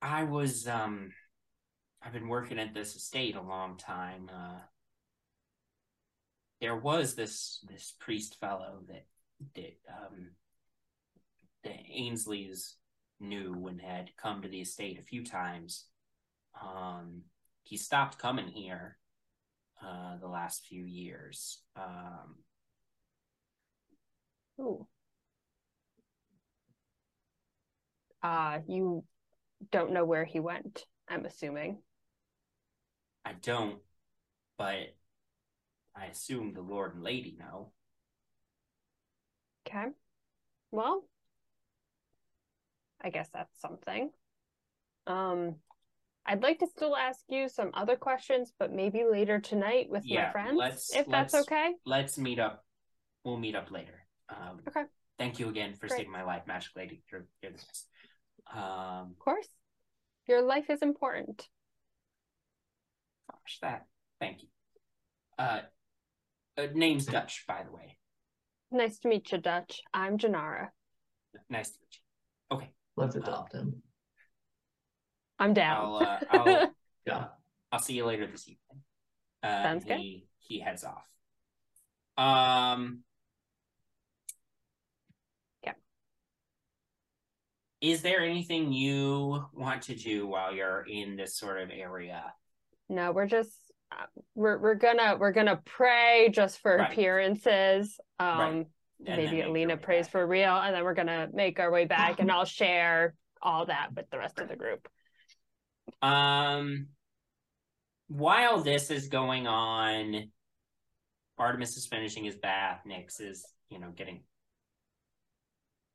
I was um, I've been working at this estate a long time. Uh, there was this this priest fellow that that um, the Ainsleys knew and had come to the estate a few times. Um, he stopped coming here uh, the last few years. Um, Ooh. Uh, you don't know where he went, I'm assuming. I don't, but I assume the Lord and Lady know. Okay. Well, I guess that's something. Um, I'd like to still ask you some other questions, but maybe later tonight with Yeah, my friends, let's- if that's let's- okay. Let's meet up. We'll meet up later. Um, Okay. Thank you again for Great. saving my life, Magic Lady. You're, you're the best. Um, Of course. Your life is important. gosh, that. Thank you. Uh, uh, name's Dutch, by the way. Nice to meet you, Dutch. I'm Jinarra. Nice to meet you. Okay, Let's adopt him. I'm down. I'll uh, I'll Yeah. I'll see you later this evening. Uh, Sounds good. he, He heads off. Um. Yeah. Is there anything you want to do while you're in this sort of area? No, we're just uh, we're we're gonna we're gonna pray just for Right. appearances. Um Right. Maybe Elina prays back. for real, and then we're gonna make our way back and I'll share all that with the rest of the group. Um, while this is going on, Artemis is finishing his bath. Nyx is, you know, getting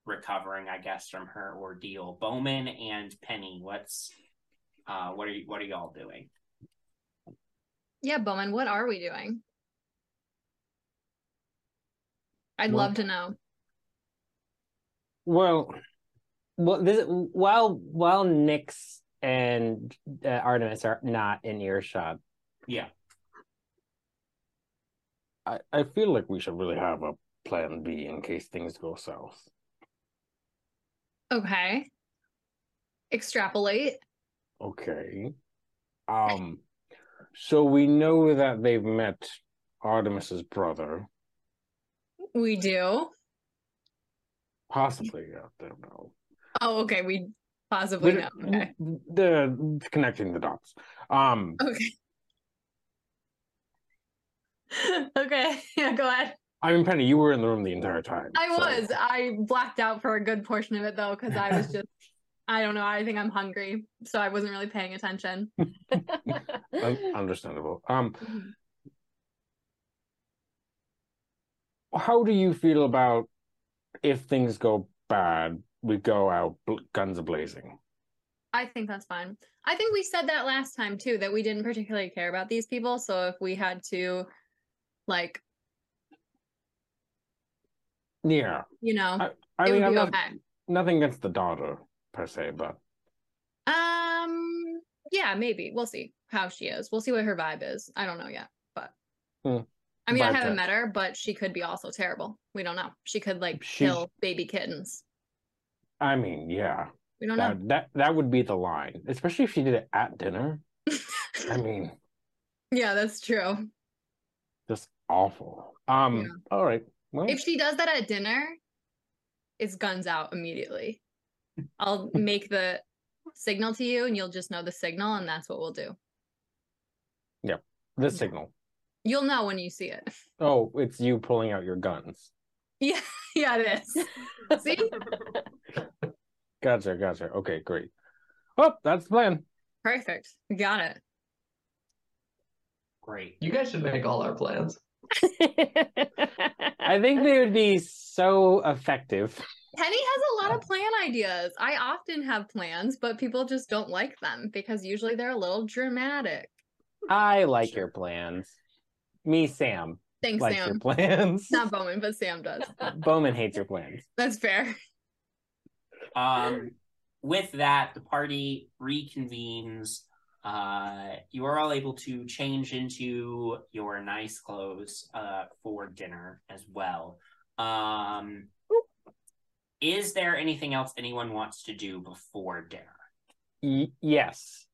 recovering, I guess, from her ordeal. Bowmin and Penny, what's uh, what are you, what are y'all doing? Yeah, Bowmin, what are we doing? I'd Well- love to know. Well, well, this while while Nyx and uh, Artemis are not in earshot, Yeah, I, I feel like we should really have a plan B in case things go south. Okay. Extrapolate. Okay. Um so we know that they've met Artemis's brother, We do. possibly, I don't know. Oh, okay. We possibly know. Okay. the connecting the dots. Um Okay. okay. Yeah, go ahead. I mean Penny, you were in the room the entire time. I so- was. I blacked out for a good portion of it though, because I was just I don't know, I think I'm hungry. So I wasn't really paying attention. Understandable. Um how do you feel about if things go bad, we go out guns a blazing? I think that's fine. I think we said that last time too, that we didn't particularly care about these people. So if we had to like, Yeah. you know, I, I it mean would be not okay. nothing against the daughter per se, but Um, yeah, maybe. We'll see how she is. We'll see what her vibe is. I don't know yet, but Hmm. I mean, I haven't met her, but she could be also terrible. We don't know. She could like She's- kill baby kittens. I mean, yeah. We don't know. That that that would be the line, especially if she did it at dinner. I mean, yeah, that's true. just awful. Um. Yeah. All right. Well, If she does that at dinner, it's guns out immediately. I'll make the signal to you and you'll just know the signal and that's what we'll do. Yeah. The signal. You'll know when you see it. Oh, it's you pulling out your guns. Yeah, yeah, it is. See? Gotcha. Gotcha. Okay. Great. Oh, that's the plan. Perfect. Got it. great. You guys should make all our plans. I think they would be so effective. Penny has a lot of plan ideas. I often have plans, but people just don't like them because usually they're a little dramatic. I like your plans. Me, Sam, Thanks, Sam. likes your plans. Not Bowmin, but Sam does. Bowmin hates your plans. That's fair. Um, with that, the party reconvenes. Uh, you are all able to change into your nice clothes uh, for dinner as well. Um, is there anything else anyone wants to do before dinner? Y- yes.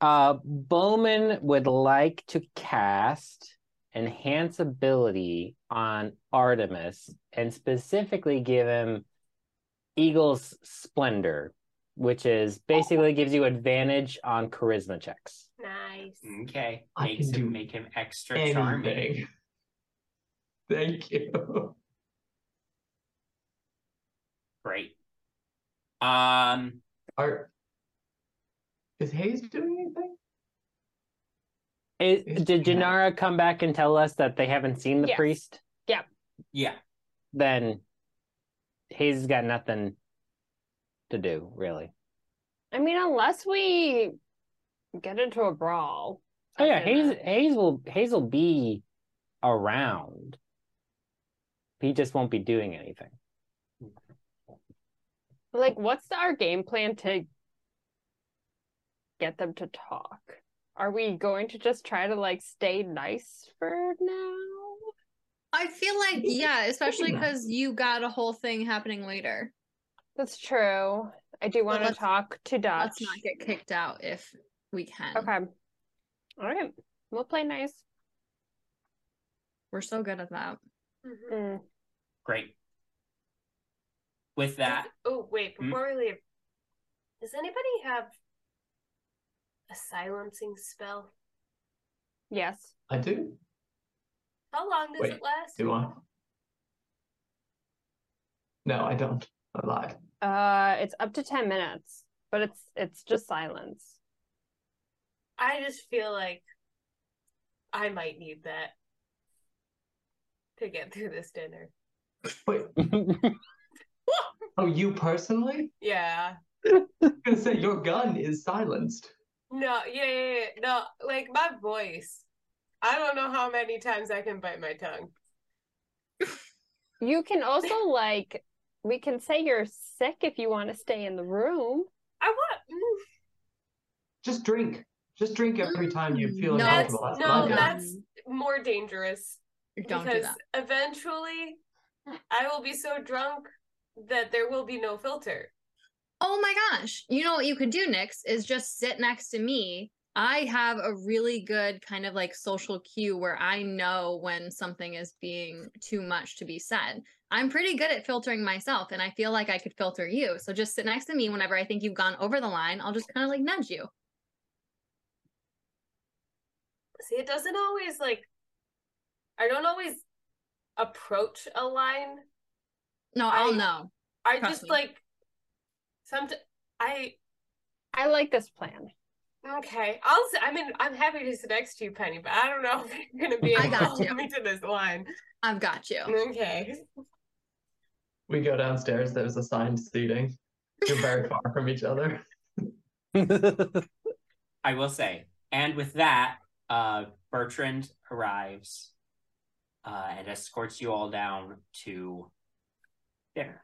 Uh, Bowmin would like to cast enhance ability on Artemis and specifically give him Eagle's Splendor which is basically gives you advantage on charisma checks. Nice. Okay. I Makes can him do make him extra charming. Thank you. Great. Um Are is Hayes doing anything? It, Is- did yeah. Jinarra come back and tell us that they haven't seen the Yes. priest? Yeah. Yeah. Then Hayes got nothing to do, really. I mean, unless we get into a brawl. Oh yeah, after Hayes that. Hayes will Hayes will be around. He just won't be doing anything. Like, what's our game plan to get them to talk? Are we going to just try to like stay nice for now? I feel like, yeah, especially because you got a whole thing happening later. That's true. I do want to talk to Dutch. Let's not get kicked out if we can. Okay. All right. We'll play nice. We're so good at that. Mhm. Mm. Great. With that, Oh wait, Hmm? before we leave, does anybody have a silencing spell? Yes. I do. How long does Wait, it last? Do I? No, I don't. I lied. Uh, it's up to ten minutes, but it's it's just silence. I just feel like I might need that to get through this dinner. Wait. Oh, you personally? Yeah. I was gonna say your gun is silenced. No, yeah, yeah, yeah. No, like my voice. I don't know how many times I can bite my tongue. You can also like we can say you're sick if you want to stay in the room. I want. mm, Just drink. Just drink every time you feel No, That's uncomfortable. That's no, my that's more dangerous Don't do because that. eventually I will be so drunk that there will be no filter. Oh my gosh. You know what you could do, Nyx, is just sit next to me. I have a really good kind of like social cue where I know when something is being too much to be said. I'm pretty good at filtering myself, and I feel like I could filter you. So just sit next to me whenever I think you've gone over the line. I'll just kind of like nudge you. See, it doesn't always like. I don't always approach a line. No, I'll I- know. I Trust just me. like. Some. I I like this plan. Okay. I'll. I mean, I'm happy to sit next to you, Penny, but I don't know if you're gonna be I able to got hold you. me to this line. I've got you. Okay. We go downstairs. There's assigned seating. You're very far from each other. I will say, and with that, uh, Bertrand arrives uh, and escorts you all down to dinner.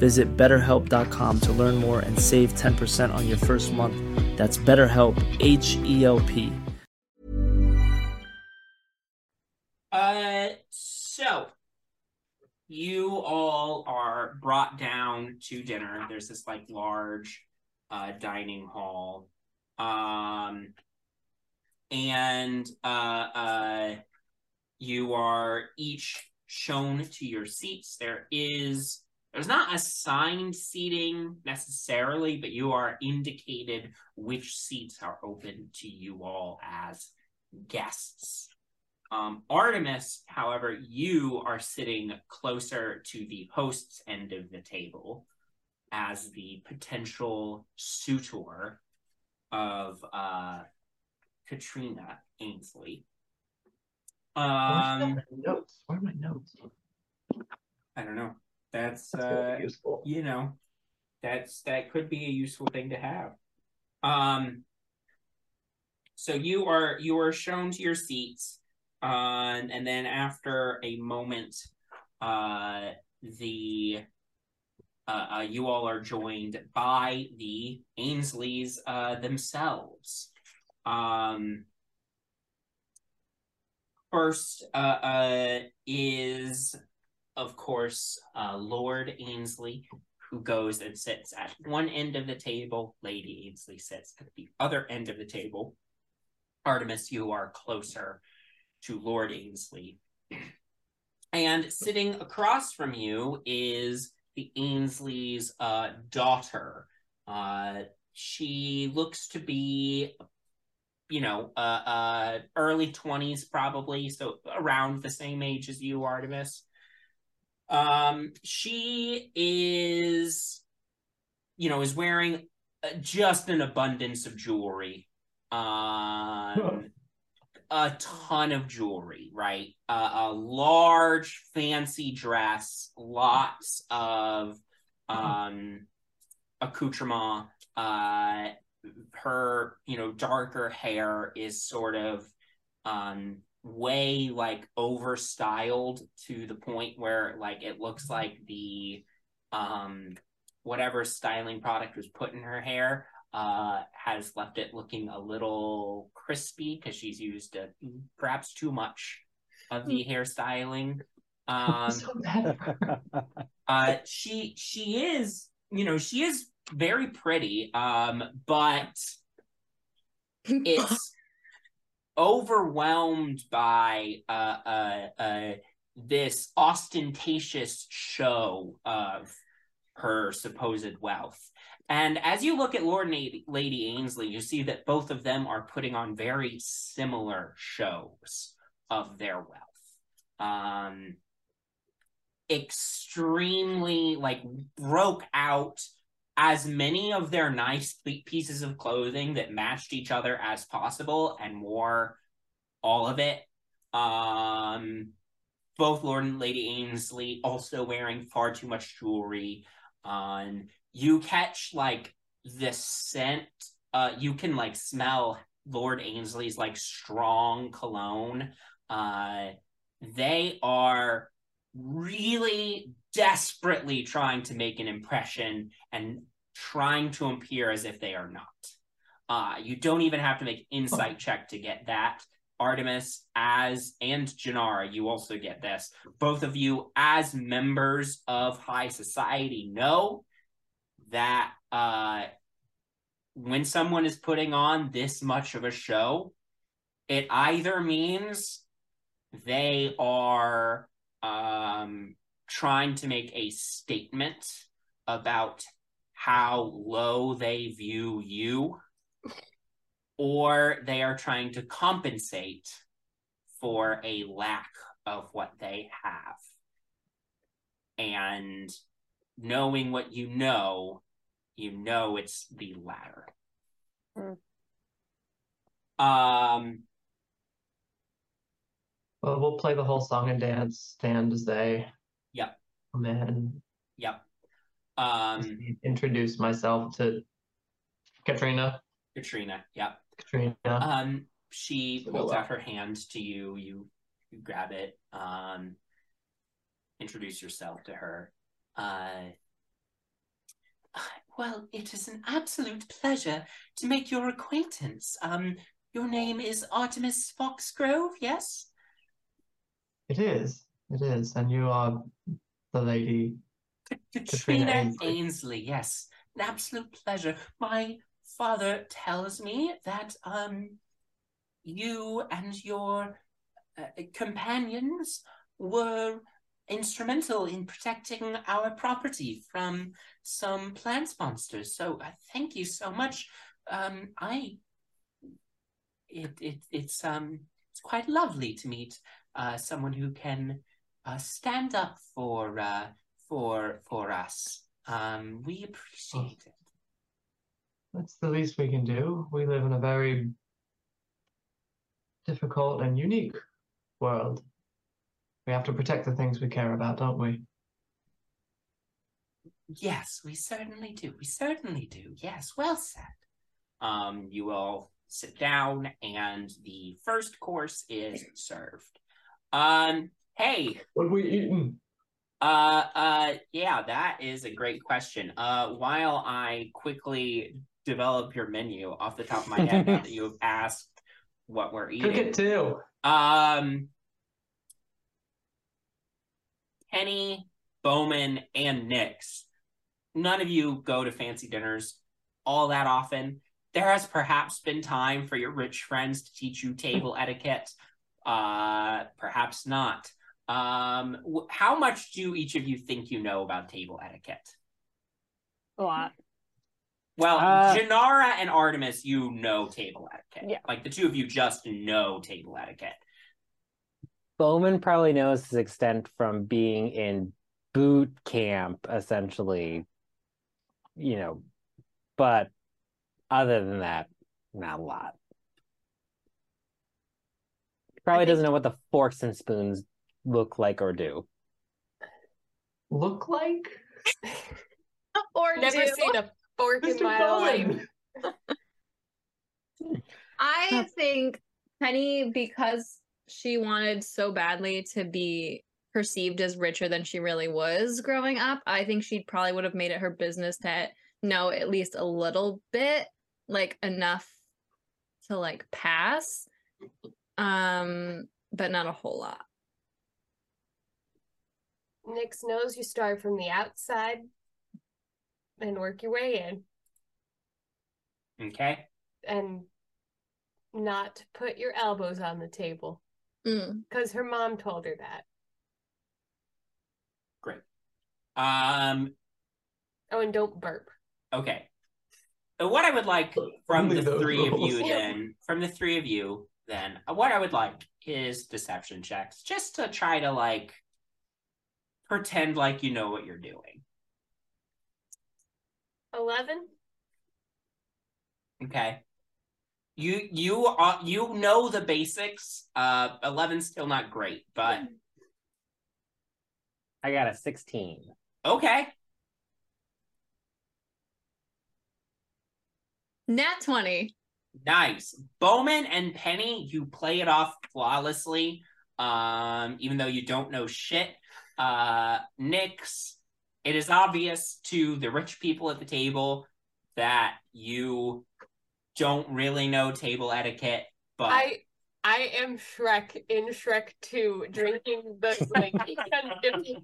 Visit betterhelp.com to learn more and save 10% on your first month. That's BetterHelp, H E L P. Uh, so you all are brought down to dinner. There's this like large uh dining hall. Um and uh uh you are each shown to your seats. There is there's not assigned seating necessarily, but you are indicated which seats are open to you all as guests. Um, Artemis, however, you are sitting closer to the host's end of the table as the potential suitor of uh, Katrina Ainsley. Um, notes. Where are my notes? I don't know. That's, That's uh, useful. you know, that's that could be a useful thing to have. Um, so you are you are shown to your seats, uh, and then after a moment, uh, the uh, uh, you all are joined by the Ainsleys uh, themselves. Um, first uh, uh, is, of course, uh, Lord Ainsley, who goes and sits at one end of the table. Lady Ainsley sits at the other end of the table. Artemis, you are closer to Lord Ainsley. And sitting across from you is the Ainsley's uh, daughter. Uh, she looks to be, you know, uh, uh, early 20s probably, so around the same age as you, Artemis. Um, she is, you know, is wearing uh, just an abundance of jewelry. Um, a ton of jewelry, right? Uh, a large, fancy dress, lots of um, accoutrement. Uh, her, you know, darker hair is sort of um, way like overstyled to the point where like it looks like the um, whatever styling product was put in her hair uh, has left it looking a little crispy because she's used uh, perhaps too much of the hairstyling. Um, so bad. uh, she she is you know she is very pretty, um, but it's overwhelmed by uh, uh, uh, this ostentatious show of her supposed wealth. And as you look at Lord and Lady, Ainsley, you see that both of them are putting on very similar shows of their wealth. Um, extremely like broke out as many of their nice pieces of clothing that matched each other as possible and wore all of it. Um, both Lord and Lady Ainsley also wearing far too much jewelry. Um, you catch like the scent. Uh, you can like smell Lord Ainsley's like strong cologne. Uh, they are really desperately trying to make an impression and trying to appear as if they are not. Uh, you don't even have to make insight check to get that. Artemis as and Jinarra, you also get this. Both of you, as members of high society, know that uh, when someone is putting on this much of a show, it either means they are um, trying to make a statement about how low they view you, or they are trying to compensate for a lack of what they have. And knowing what you know, you know it's the latter. Um, Well, we'll play the whole song and dance, stand as they In. Yep. Um, Introduce myself to Katrina. Katrina. Yep. Katrina. Um, she uh, out her hand to you. You you grab it. Um, introduce yourself to her. Uh, well, it is an absolute pleasure to make your acquaintance. Um, your name is Artemis Foxgrove, yes? It is. It is. And you are the lady. Katrina Ainsley. Ainsley, yes. An absolute pleasure. My father tells me that um you and your uh, companions were instrumental in protecting our property from some plant monsters. So uh, thank you so much. Um I it, it it's um it's quite lovely to meet uh someone who can uh, stand up for uh for for us. Um, we appreciate it. That's the least we can do. We live in a very difficult and unique world. We have to protect the things we care about, don't we? Yes, we certainly do. We certainly do. Yes, well said. Um, you all sit down, and the first course is served. Um, hey, What are we eating? uh, uh, yeah, that is a great question. Uh, while I quickly develop your menu off the top of my head, now that you have asked what we're eating, Cricket too. um, Penny, Bowmin, and Nyx. None of you go to fancy dinners all that often. There has perhaps been time for your rich friends to teach you table etiquette. Uh, perhaps not. Um, wh- how much do each of you think you know about table etiquette? A lot. Well, Uh, Jinarra and Artemis, you know table etiquette. Yeah. Like the two of you just know table etiquette. Bowmin probably knows his extent from being in boot camp, essentially. You know, but other than that, not a lot. Probably think- doesn't know what the forks and spoons look like or do. Look like or Never do. seen a fork in Mr. my life. Bowen. I think Penny, because she wanted so badly to be perceived as richer than she really was growing up, I think she probably would have made it her business to know at least a little bit, like enough to like pass. Um, but not a whole lot. Nyx knows you start from the outside and work your way in Okay. and not put your elbows on the table Mm. because her mom told her that. Great. Um, Oh, and don't burp. Okay. Uh, What I would like from Only the those three of you, then, from the three of you, then, uh, what I would like is deception checks, just to try to like pretend like you know what you're doing. 11? Okay. You you uh, you know the basics. Uh, 11's still not great, but I got a 16. okay. Nat 20. Nice. Bowmin and Penny, you play it off flawlessly. Um, even though you don't know shit. Uh Nyx, it is obvious to the rich people at the table that you don't really know table etiquette, but I I am Shrek in Shrek 2 drinking the like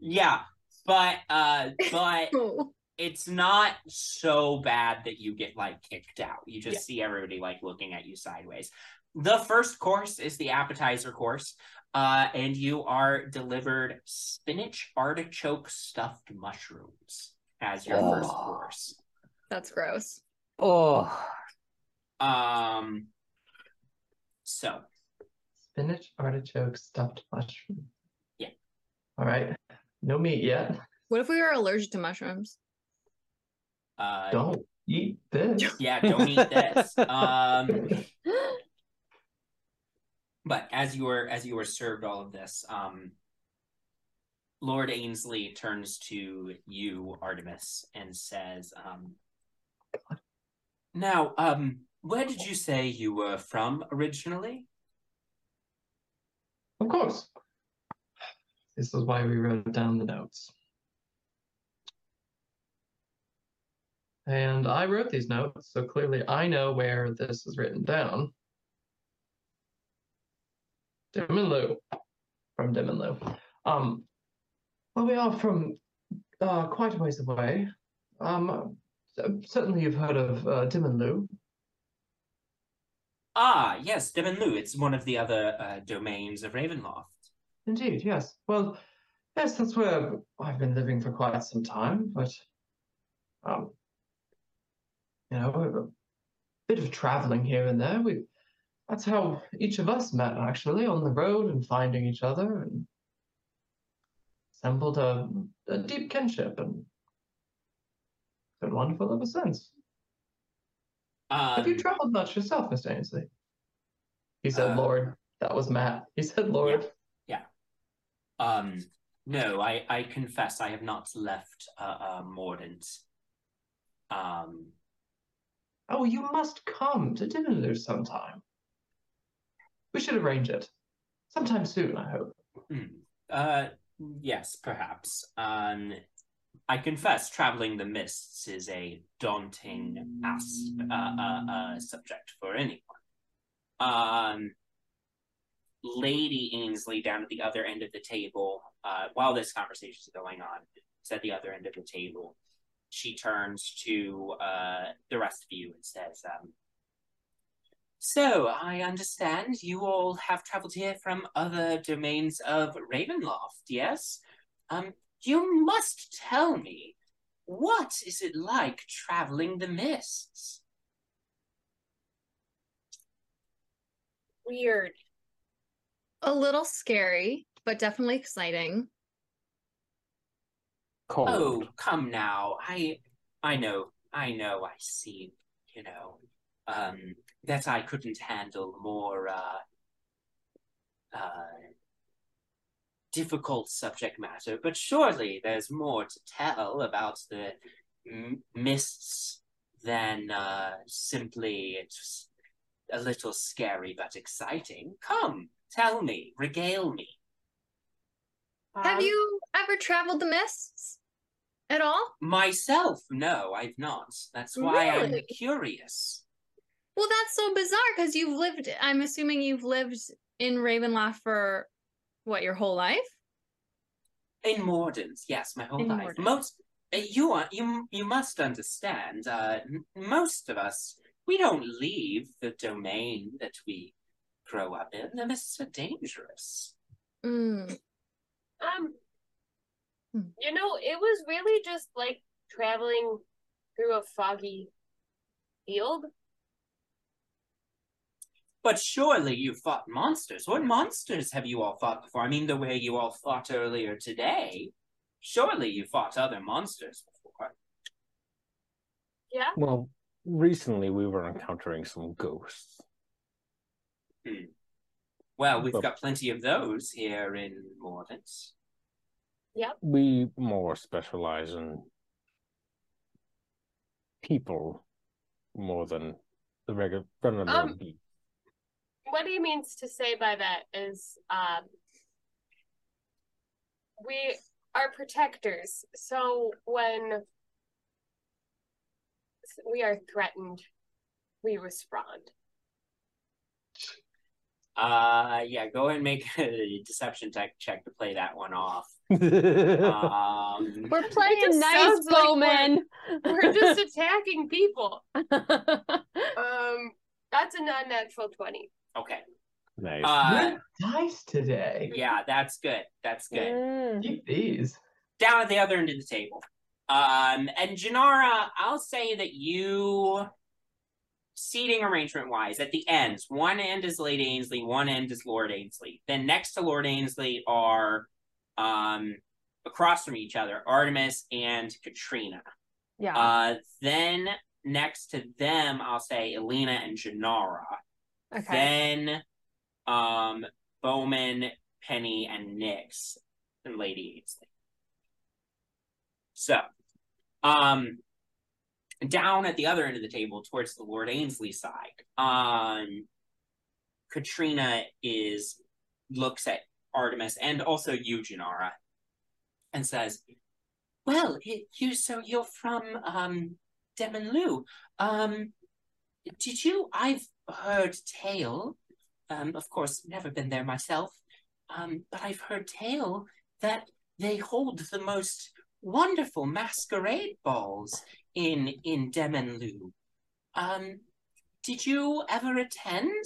yeah. But uh but it's not so bad that you get like kicked out. You just Yeah. see everybody like looking at you sideways. The first course is the appetizer course, uh, and you are delivered spinach artichoke stuffed mushrooms as your first Oh. course. That's gross. Oh, Um, so Spinach, artichoke, stuffed mushroom. Yeah. All right. No meat yet. What if we are allergic to mushrooms? uh, Don't eat this. yeah, don't eat this. Um, but as you were as you were served all of this, um, Lord Ainsley turns to you, Artemis, and says, um, "Now, um, where did you say you were from originally?" Of course. This is why we wrote down the notes. And I wrote these notes, so clearly I know where this is written down. Dementlieu. From Dementlieu. Um, well, we are from uh, quite a ways away. Um, certainly you've heard of uh. Ah, yes, Dementlieu. It's one of the other uh, domains of Ravenloft. Indeed, yes. Well, yes, that's where I've been living for quite some time, but um, you know, a bit of traveling here and there. We that's how each of us met actually on the road and finding each other and assembled a, a deep kinship and been wonderful ever since. Um, Have you traveled much yourself, Mr. Ainsley? He said Uh, Lord. That was Matt. He said Lord. Yeah. Um, no, I, I confess I have not left uh, uh, Mordent. Um, Oh, you must come to dinner sometime. We should arrange it. Sometime soon, I hope. hmm, uh, yes, perhaps. Um, I confess traveling the mists is a daunting as- uh, uh, uh, subject for anyone. Um, Lady Ainsley down at the other end of the table, uh, while this conversation is going on, is at the other end of the table. She turns to uh, the rest of you and says, um, So, I understand you all have traveled here from other domains of Ravenloft, yes? Um, you must tell me, what is it like traveling the mists? Weird. A little scary, but definitely exciting. Cold. Oh, come now. I I know, I know, I see, you know, um, that I couldn't handle more uh uh difficult subject matter, but surely there's more to tell about the m- mists than uh simply it's a little scary but exciting. Come, tell me, regale me. Have Um, you ever traveled the mists at all? Myself, no, I've not. That's why I'm curious. Well, that's so bizarre because you've lived, I'm assuming you've lived in Ravenloft for what, your whole life? In Mordens, yes, my whole In life. Mordent. Most uh, you are you you must understand. Uh, m- most of us we don't leave the domain that we grow up in. The mists are dangerous. Mm. Um, Hmm. you know, it was really just like traveling through a foggy field. But surely you fought monsters. What monsters have you all fought before? I mean, the way you all fought earlier today. Surely you fought other monsters before. Yeah. Well, recently we were encountering some ghosts. Well, we've But- got plenty of those here in Mordent. We more specialize in people more than the regular run of the Um, beat. What he means to say by that is, um, we are protectors. So when we are threatened, we respond. Uh, yeah, go and make a deception tech check to play that one off. Um, We're just playing nice, sounds like we're- We're just attacking people. Um, that's a non-natural twenty. Okay. nice. Uh, Good dice today. yeah, that's good. That's good. Mm. Keep these. Down at the other end of the table. Um, and Jinarra, I'll say that you, seating arrangement wise, at the ends, one end is Lady Ainsley, one end is Lord Ainsley. Then next to Lord Ainsley are, um, across from each other, Artemis and Katrina. Yeah. Uh, then next to them, I'll say Elina and Jinarra. Okay. Then, um, Bowmin, Penny, and Nyx and Lady Ainsley. So, um, down at the other end of the table, towards the Lord Ainsley side, um, Katrina is looks at Artemis and also you, Jinarra, and says, "Well, it, you so you're from um Dementlieu. Um, did you? I've heard tale. Um, of course, never been there myself. Um, but I've heard tale that they hold the most wonderful masquerade balls in in Dementlieu. Um, did you ever attend?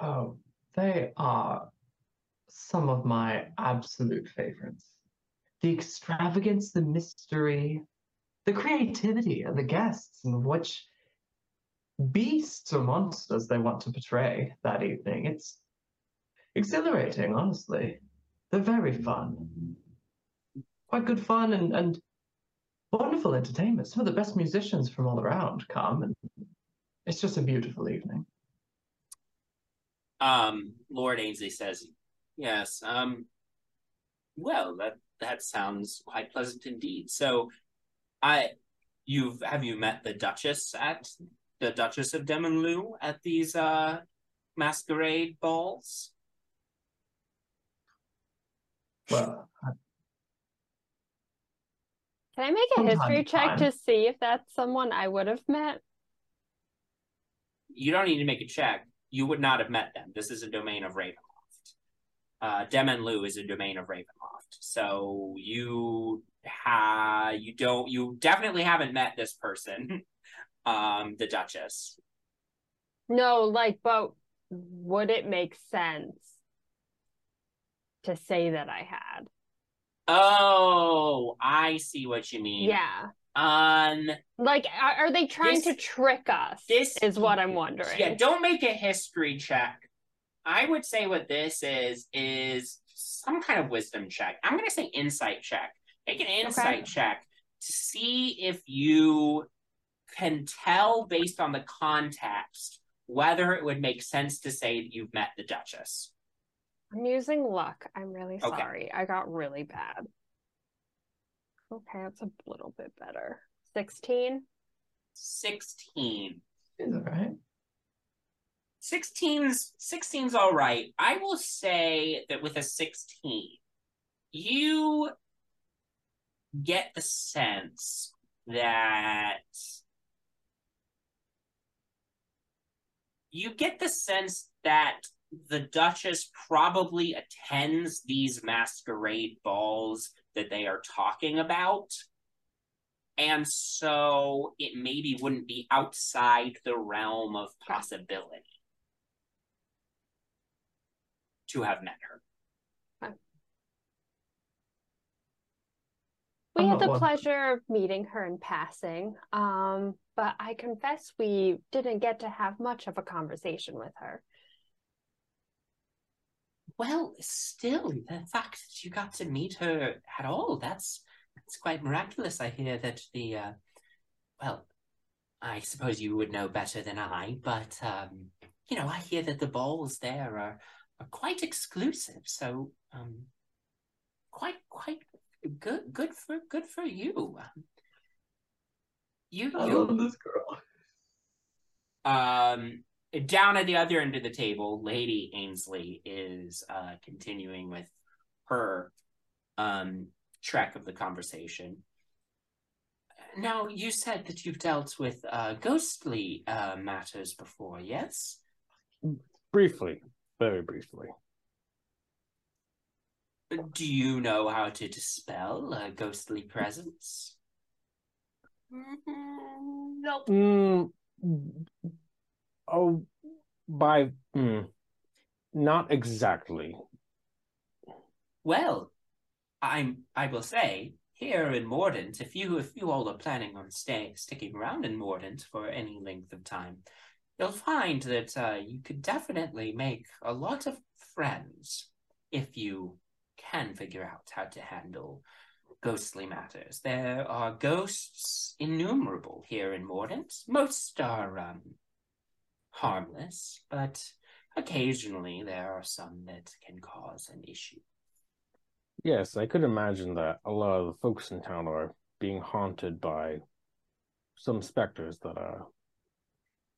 Oh, they are some of my absolute favorites. The extravagance, the mystery, the creativity of the guests, and which beasts or monsters they want to portray that evening. It's exhilarating, honestly. They're very fun. Quite good fun and, and wonderful entertainment. Some of the best musicians from all around come, and it's just a beautiful evening. Um, Lord Ainsley says, "Yes. Um, well, that that sounds quite pleasant indeed. So, I, you've have you met the Duchess at the Duchess of Dementlieu at these uh masquerade balls? Well, Can I make a history check time. to see if that's someone I would have met? You don't need to make a check. You would not have met them. This is a domain of Ravenloft. Uh, Dementlieu is a domain of Ravenloft. So you ha you don't you definitely haven't met this person, um, the Duchess. No, like, but would it make sense to say that I had? Oh, I see what you mean. Yeah. Um, Like, are, are they trying to trick us? this- is what I'm wondering. yeah, don't make a history check. I would say what this is is some kind of wisdom check. I'm gonna say insight check. Make an insight check to see if you can tell based on the context whether it would make sense to say that you've met the Duchess. I'm using luck. I'm really Okay. sorry. I got really bad. Okay, that's a little bit better. 16? 16. is it right? 16's 16's all right. I will say that with a 16, you get the sense that you get the sense that the Duchess probably attends these masquerade balls that they are talking about. And so it maybe wouldn't be outside the realm of possibility to have met her. We had the pleasure of meeting her in passing, um, but I confess we didn't get to have much of a conversation with her. Well, still, the fact that you got to meet her at all, that's that's quite miraculous. I hear that the uh well, I suppose you would know better than I, but um, you know, I hear that the balls there are are quite exclusive, so um quite quite good good for good for you. Um, You I you love this girl. Um, down at the other end of the table, Lady Ainsley is uh, continuing with her um, track of the conversation. Now, you said that you've dealt with uh, ghostly uh, matters before, yes? Briefly, very briefly. Do you know how to dispel a ghostly presence? Nope. Mm, oh, by mm, not exactly. Well, I'm. I will say here in Mordent, if you if you all are planning on staying sticking around in Mordent for any length of time, you'll find that uh, you could definitely make a lot of friends if you can figure out how to handle ghostly matters. There are ghosts innumerable here in Mordent. Most are um, harmless, but occasionally there are some that can cause an issue. Yes, I could imagine that a lot of the folks in town are being haunted by some specters that are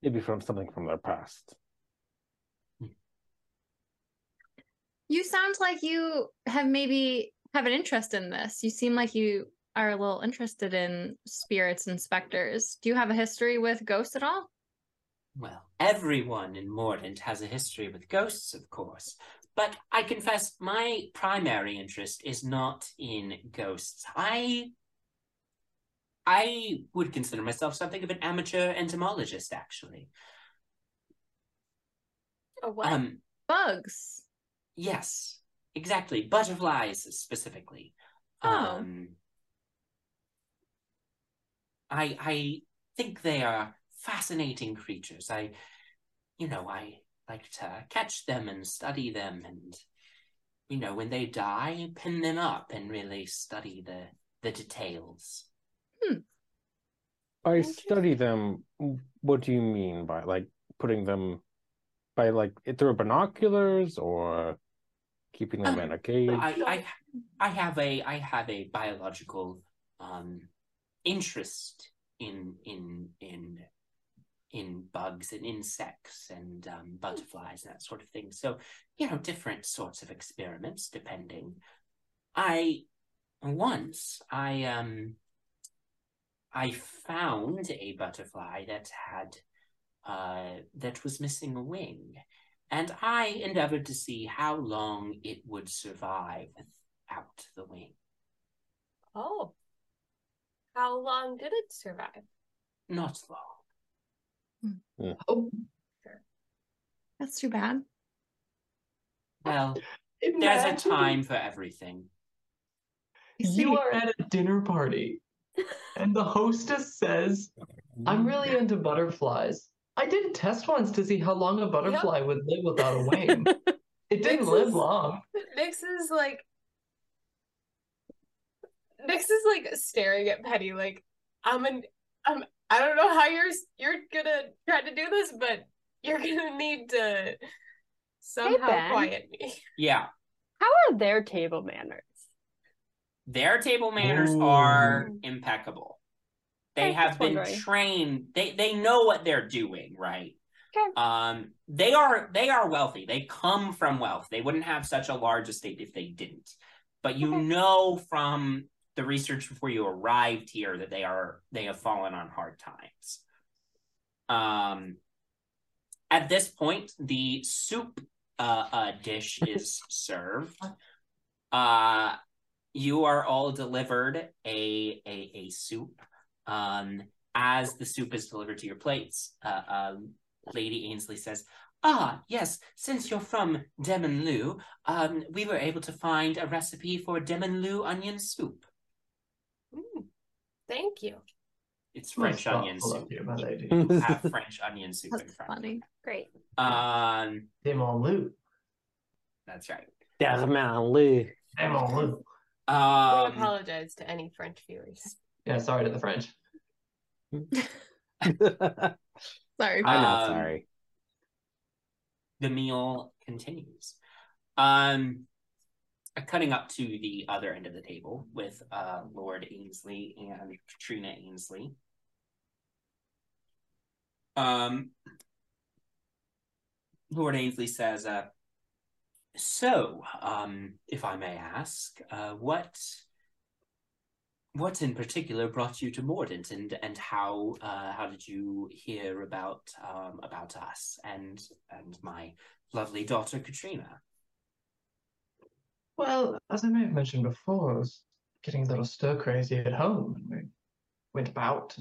maybe from something from their past. You sound like you have maybe have an interest in this. You seem like you are a little interested in spirits and specters. Do you have a history with ghosts at all? Well, everyone in Mordent has a history with ghosts, of course. But I confess my primary interest is not in ghosts. I I would consider myself something of an amateur entomologist, actually. A what? Um, Bugs. yes, exactly. Butterflies specifically. Oh. Um, I I think they are fascinating creatures. I, you know, I like to catch them and study them, and you know, when they die, pin them up and really study the the details. I study them. What do you mean by like putting them By like through binoculars or keeping them Um, in a cage? I, I I have a I have a biological um interest in in in in bugs and insects and um, butterflies and that sort of thing. So you know, different sorts of experiments depending. I once I um I found a butterfly that had uh that was missing a wing and I endeavored to see how long it would survive without the wing. Oh. How long did it survive? Not long. Hmm. Oh, That's too bad. Well, there's a time for everything. You are at a dinner party, and the hostess says, I'm really into butterflies. I did a test once to see how long a butterfly would live without a wing. It didn't This live is- long. Nyx is like Nyx is like staring at Penny like I'm an I'm I don't know how you're you're gonna try to do this, but you're gonna need to somehow Ben. quiet me. Yeah, How are their table manners? their table manners Ooh. are impeccable. They have been wondering. trained. They they know what they're doing, right? Okay. Um, they are they are wealthy. They come from wealth. They wouldn't have such a large estate if they didn't. But you Okay. know from the research before you arrived here that they are they have fallen on hard times. Um, at this point, the soup uh, uh dish is served. Uh, you are all delivered a a, a soup. Um, as the soup is delivered to your plates, uh, um, Lady Ainsley says, "Ah, yes. Since you're from Dementlieu, um, we were able to find a recipe for Dementlieu onion soup. Mm, thank you. It's Most French onion soup. you, my lady. You have French onion soup in That's front. funny. Great. Um, Dementlieu. that's right. Definitely. Dementlieu. we Um, apologize to any French viewers. Yeah, sorry to the French. Sorry. I'm not Um, sorry. the meal continues. Um, cutting up to the other end of the table with uh, Lord Ainsley and Katrina Ainsley. Um, Lord Ainsley says, uh, "So, um, if I may ask, uh, what what in particular brought you to Mordent, and and how uh, how did you hear about um, about us and and my lovely daughter Katrina?" Well, as I may have mentioned before, I was getting a little stir crazy at home, and we went about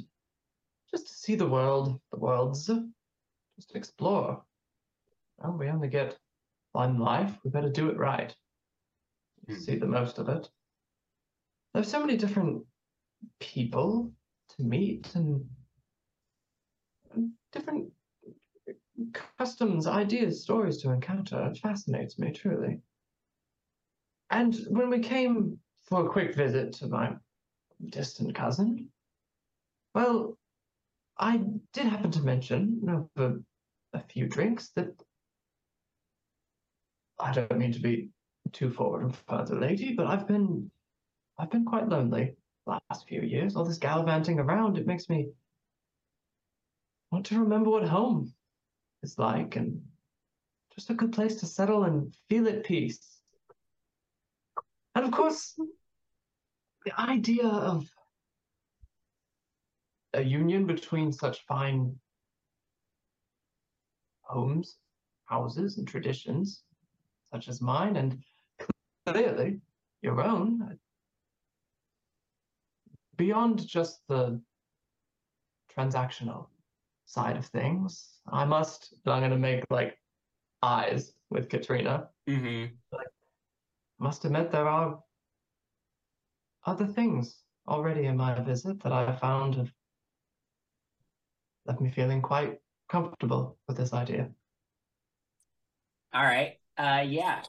just to see the world, the worlds, just to explore. Well, we only get one life. We better do it right. Hmm. See the most of it. There's so many different people to meet and different customs, ideas, stories to encounter. It fascinates me truly. And when we came for a quick visit to my distant cousin, well, I did happen to mention over a few drinks that I don't mean to be too forward and further, lady, but I've been I've been quite lonely the last few years. All this gallivanting around, it makes me want to remember what home is like and just a good place to settle and feel at peace. And of course, the idea of a union between such fine homes, houses, and traditions, such as mine, and clearly your own, beyond just the transactional side of things, I must, I'm going to make like eyes with Katrina Mm-hmm. must admit there are other things already in my visit that I found have left me feeling quite comfortable with this idea. All right. Uh, yeah.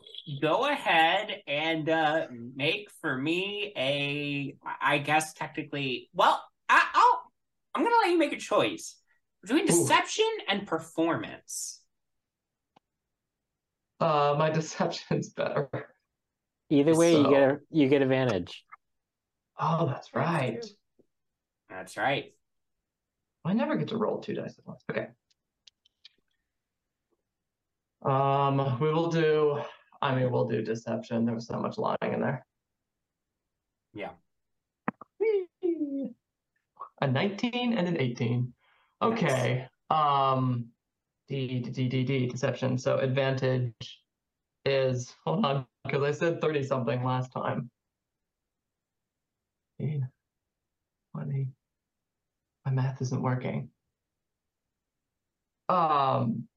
Go ahead and uh, make for me a. I guess technically. Well, I, I'll. I'm gonna let you make a choice between Ooh. deception and performance. Uh, my deception's better. Either way, you get a, you get advantage. Oh, that's right. That's right. I never get to roll two dice at once. Okay. Um, we will do. I mean, we'll do deception. There was so much lying in there. Yeah. Whee! A 19 and an 18. Okay. Um, D D D D D deception. So advantage is hold on because I said 30 something last time. 15, 20. My math isn't working. Um,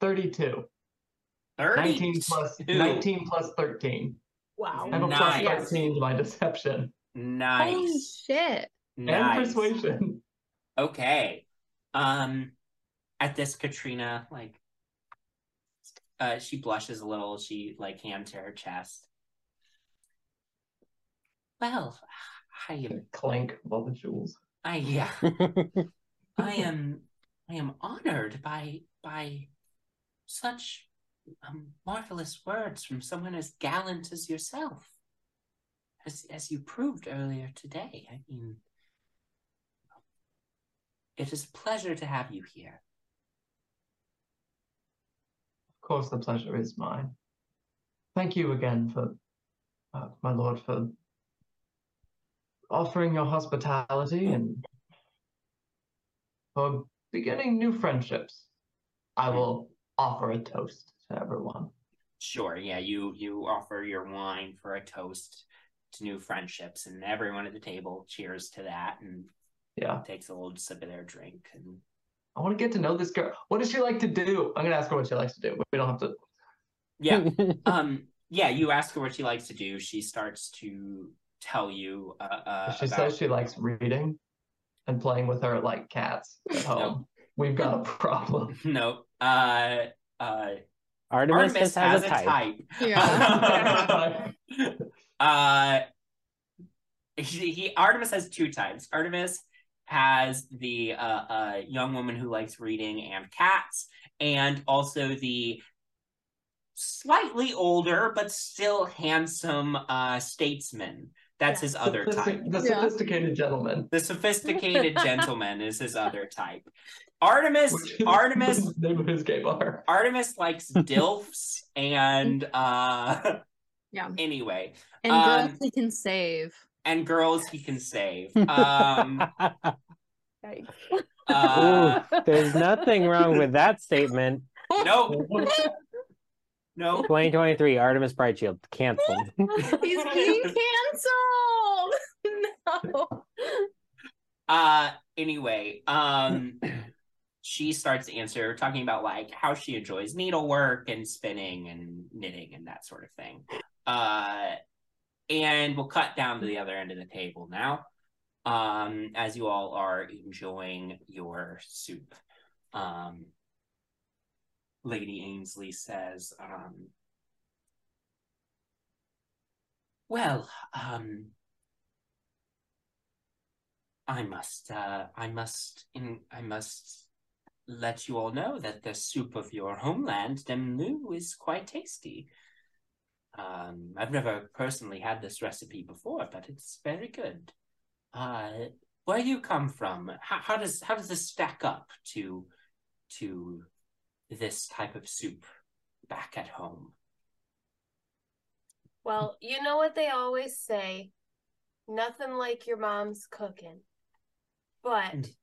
32. 19 plus 19 plus 13. Wow. I have a Nice. plus 13 to my deception Nice. Holy Nice. shit. and Nice. persuasion. Okay. Um at this Katrina like uh she blushes a little, she like hands to her chest. Well, I am Clank of all the jewels. I yeah. I am I am honored by by such um, marvelous words from someone as gallant as yourself. As as you proved earlier today. I mean it is a pleasure to have you here. Of course, the pleasure is mine. Thank you again for, uh, my lord, for offering your hospitality and for beginning new friendships. I will offer a toast to everyone. Sure, yeah, you you offer your wine for a toast to new friendships, and everyone at the table cheers to that and Yeah, takes a little sip of their drink. And I want to get to know this girl. What does she like to do? I'm gonna ask her what she likes to do. but We don't have to. yeah, um, yeah, you ask her what she likes to do. She starts to tell you uh, uh, she about says she likes reading and playing with her like cats at home. We've got a problem. no, uh, uh, Artemis, Artemis has, has a type. Yeah. uh, he, he Artemis has two types. Artemis has the uh, uh, young woman who likes reading and cats, and also the slightly older but still handsome uh, statesman. That's Yeah. his other type. The Yeah. sophisticated gentleman. The sophisticated gentleman is his other type. Artemis, which Artemis, the name of his gay bar. Artemis likes dilfs, and uh, Yeah. anyway, And Um, girls he can save. and girls he can save. Um, uh, Ooh, there's nothing wrong with that statement. nope, nope. 2023 Artemis Brightshield canceled. He's being canceled. no. Uh, anyway, um, she starts to answer, talking about like how she enjoys needlework and spinning and knitting and that sort of thing. Uh, and we'll cut down to the other end of the table now. Um, as you all are enjoying your soup. Um, Lady Ainsley says, um, well, um, I must, uh, I must, in, I must let you all know that the soup of your homeland, Dementlieu, is quite tasty. Um, I've never personally had this recipe before, but it's very good. Uh, where do you come from? How, how does how does this stack up to to this type of soup back at home? Well, you know what they always say nothing like your mom's cooking. But Mm.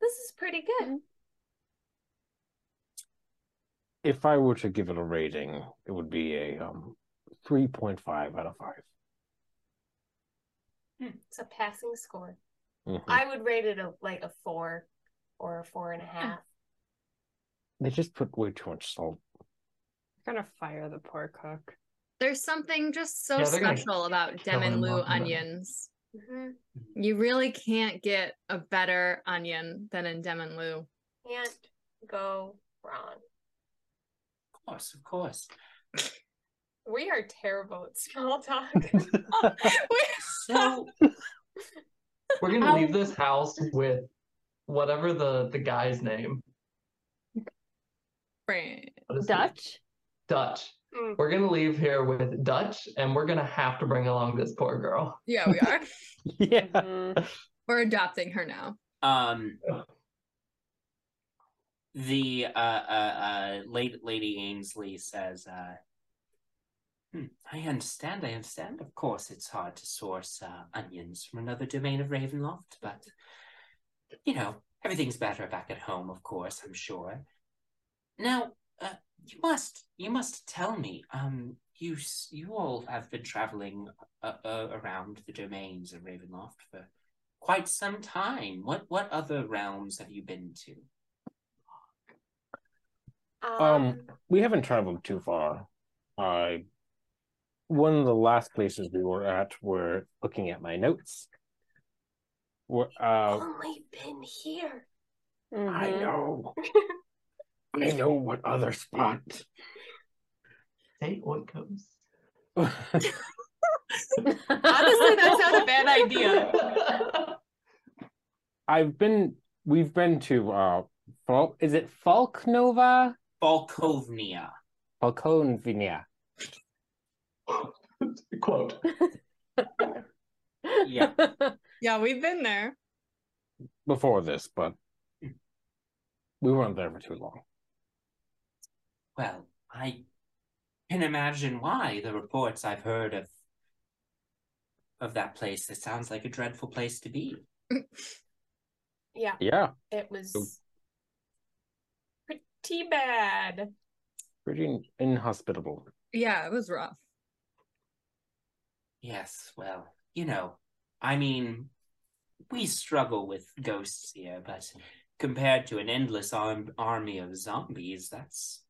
this is pretty good. If I were to give it a rating, it would be a um 3.5 out of 5. It's a passing score. Mhm. I would rate it a, like a four or a four and a half. They just put way too much salt. gonna fire the poor cook. There's something just so Yeah, special about kill him Dementlieu off the bat. onions. hmm You really can't get a better onion than in Dementlieu. Can't go wrong. Of course, of course. We are terrible at small talk. So We're gonna leave this house with whatever the the guy's name. Right. What is it? Dutch? Dutch. Mm. We're gonna leave here with Dutch, and we're gonna have to bring along this poor girl. Yeah, we are. yeah. Mhm. We're adopting her now. Um, the uh, uh, uh, lady, Lady Ainsley says, uh, "Hmm, I understand, I understand. Of course, it's hard to source uh, onions from another domain of Ravenloft, but, you know, everything's better back at home, of course, I'm sure. Now, uh, you must, you must tell me, um, you, you all have been traveling uh, uh, around the domains of Ravenloft for quite some time. What what other realms have you been to? Um, we haven't traveled too far. I one of the last places we were at were looking at my notes. Were uh only been here. I Mhm. know. I know what other spot. Say oikos. Honestly, that's not a bad idea. I've been we've been to uh Fal- is it Falknova? Falkovnia. Falkovnia. Quote. Yeah. Yeah, we've been there. Before this, but we weren't there for too long. Well, I can imagine why the reports I've heard of of that place. It sounds like a dreadful place to be. yeah, Yeah, it was pretty bad. pretty inhospitable. Yeah, it was rough. Yes, well, you know, I mean, we struggle with ghosts here, but compared to an endless arm- army of zombies, that's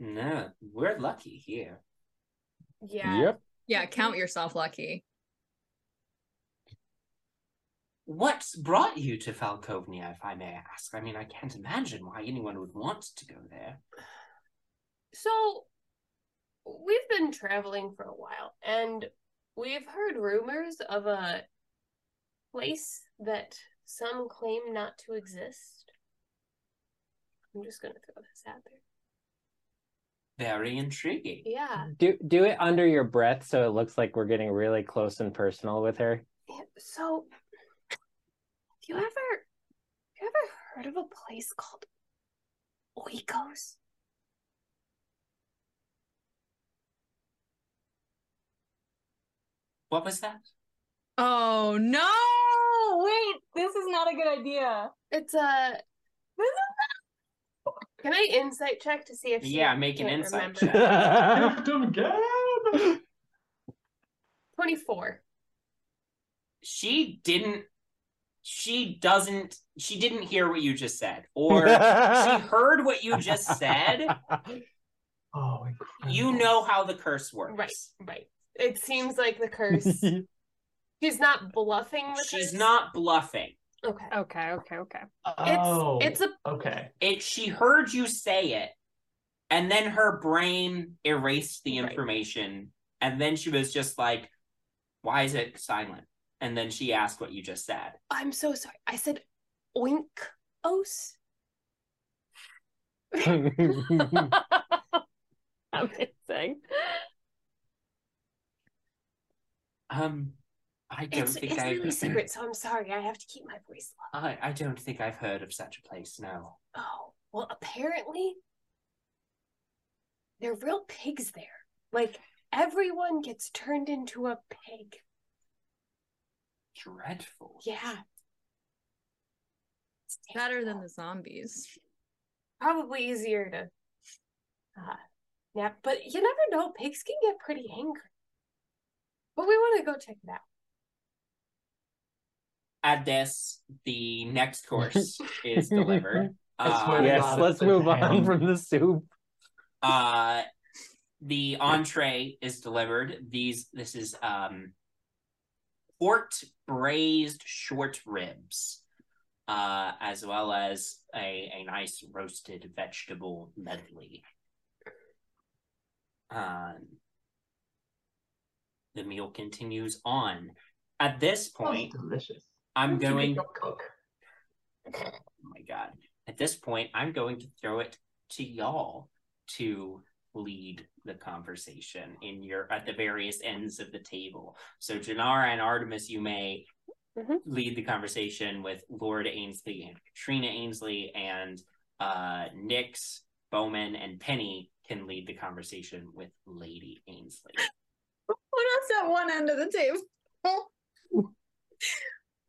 no, we're lucky here. Yeah. Yep. Yeah, count yourself lucky. What's brought you to Falkovnia, if I may ask? I mean, I can't imagine why anyone would want to go there. So we've been traveling for a while and we've heard rumors of a place that some claim not to exist. I'm just gonna throw this out there. Very intriguing. Yeah. Do do it under your breath so it looks like we're getting really close and personal with her. So have you ever have you ever heard of a place called Oikos? What was that? Oh no! Wait, this is not a good idea. It's a Can I insight check to see if she Yeah, make an can't insight remember? check. Gift of 24. She didn't. She doesn't. She didn't hear what you just said, or she heard what you just said. Oh, incredible. You know how the curse works. Right, right. It seems like the curse. She's not bluffing the She's curse. not bluffing. Okay. Okay, okay, okay. Oh, It's a okay. It. She heard you say it, and then her brain erased the Right. information, and then she was just like, "Why is it silent?" And then she asked what you just said. I'm so sorry. I said oinkos. Amazing. Um, I don't It's, think it's I. really secret, so I'm sorry. I have to keep my voice low. I I don't think I've heard of such a place. No. Oh, well, apparently they're real pigs there. Like everyone gets turned into a pig. Dreadful. Yeah. It's Better than the zombies. probably easier to uh yeah, but you never know, pigs can get pretty angry. But we want to go check it out. At this, the next course is delivered. Uh, yes, let's move on ham. from the soup. uh the entree is delivered these this is um pork braised short ribs uh as well as a a nice roasted vegetable medley um the meal continues on at this point Sounds delicious. I'm going cook. Oh my god. At this point, I'm going to throw it to y'all to lead the conversation in your at the various ends of the table. So Jinarra and Artemis, you may Mhm. lead the conversation with Lord Ainsley and Katrina Ainsley, and uh, Nyx, Bowmin, and Penny can lead the conversation with Lady Ainsley. Put us at one end of the table.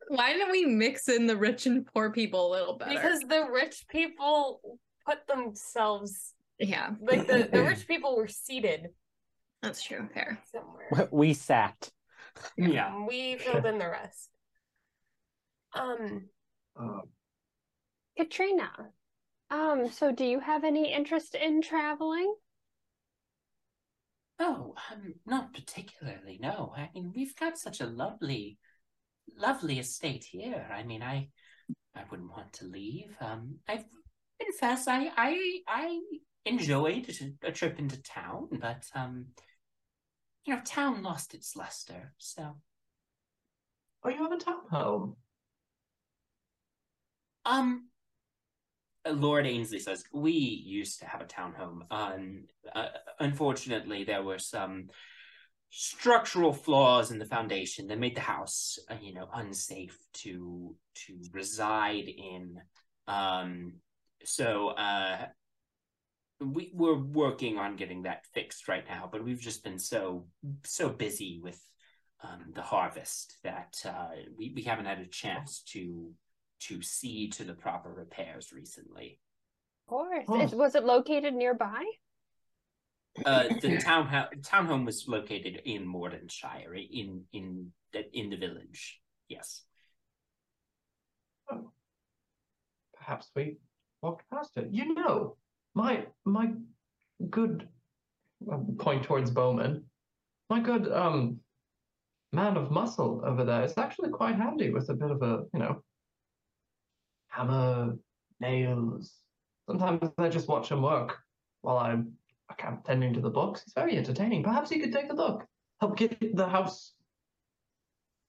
Why didn't we mix in the rich and poor people a little better? Because the rich people put themselves yeah, like the, the rich people were seated that's true. Fair. somewhere. We sat. Yeah. And we filled in the rest. Um, Uh, Katrina, um, so do you have any interest in traveling? Oh, um, not particularly. No, I mean we've got such a lovely, lovely estate here. I mean, I, I wouldn't want to leave. Um, I confess, I, I, I enjoyed a, trip into town, but um, you know, town lost its luster. So, oh, you have a town home. um, Lord Ainsley says we used to have a townhome. Um, uh, unfortunately, there were some structural flaws in the foundation that made the house, uh, you know, unsafe to to reside in. Um, so uh, we we're working on getting that fixed right now, but we've just been so so busy with um, the harvest that uh, we we haven't had a chance to to see to the proper repairs recently. Of course. Oh. Is, was it located nearby? Uh, the town townhome was located in Mordenshire, in in the in the village. Yes. Perhaps we walked past it. You know, my my good um, point towards Bowmin. My good um man of muscle over there is actually quite handy with a bit of a you know hammer, nails. Sometimes I just watch him work while I'm I'm tending to the books. It's very entertaining. Perhaps you could take a look. Help get the house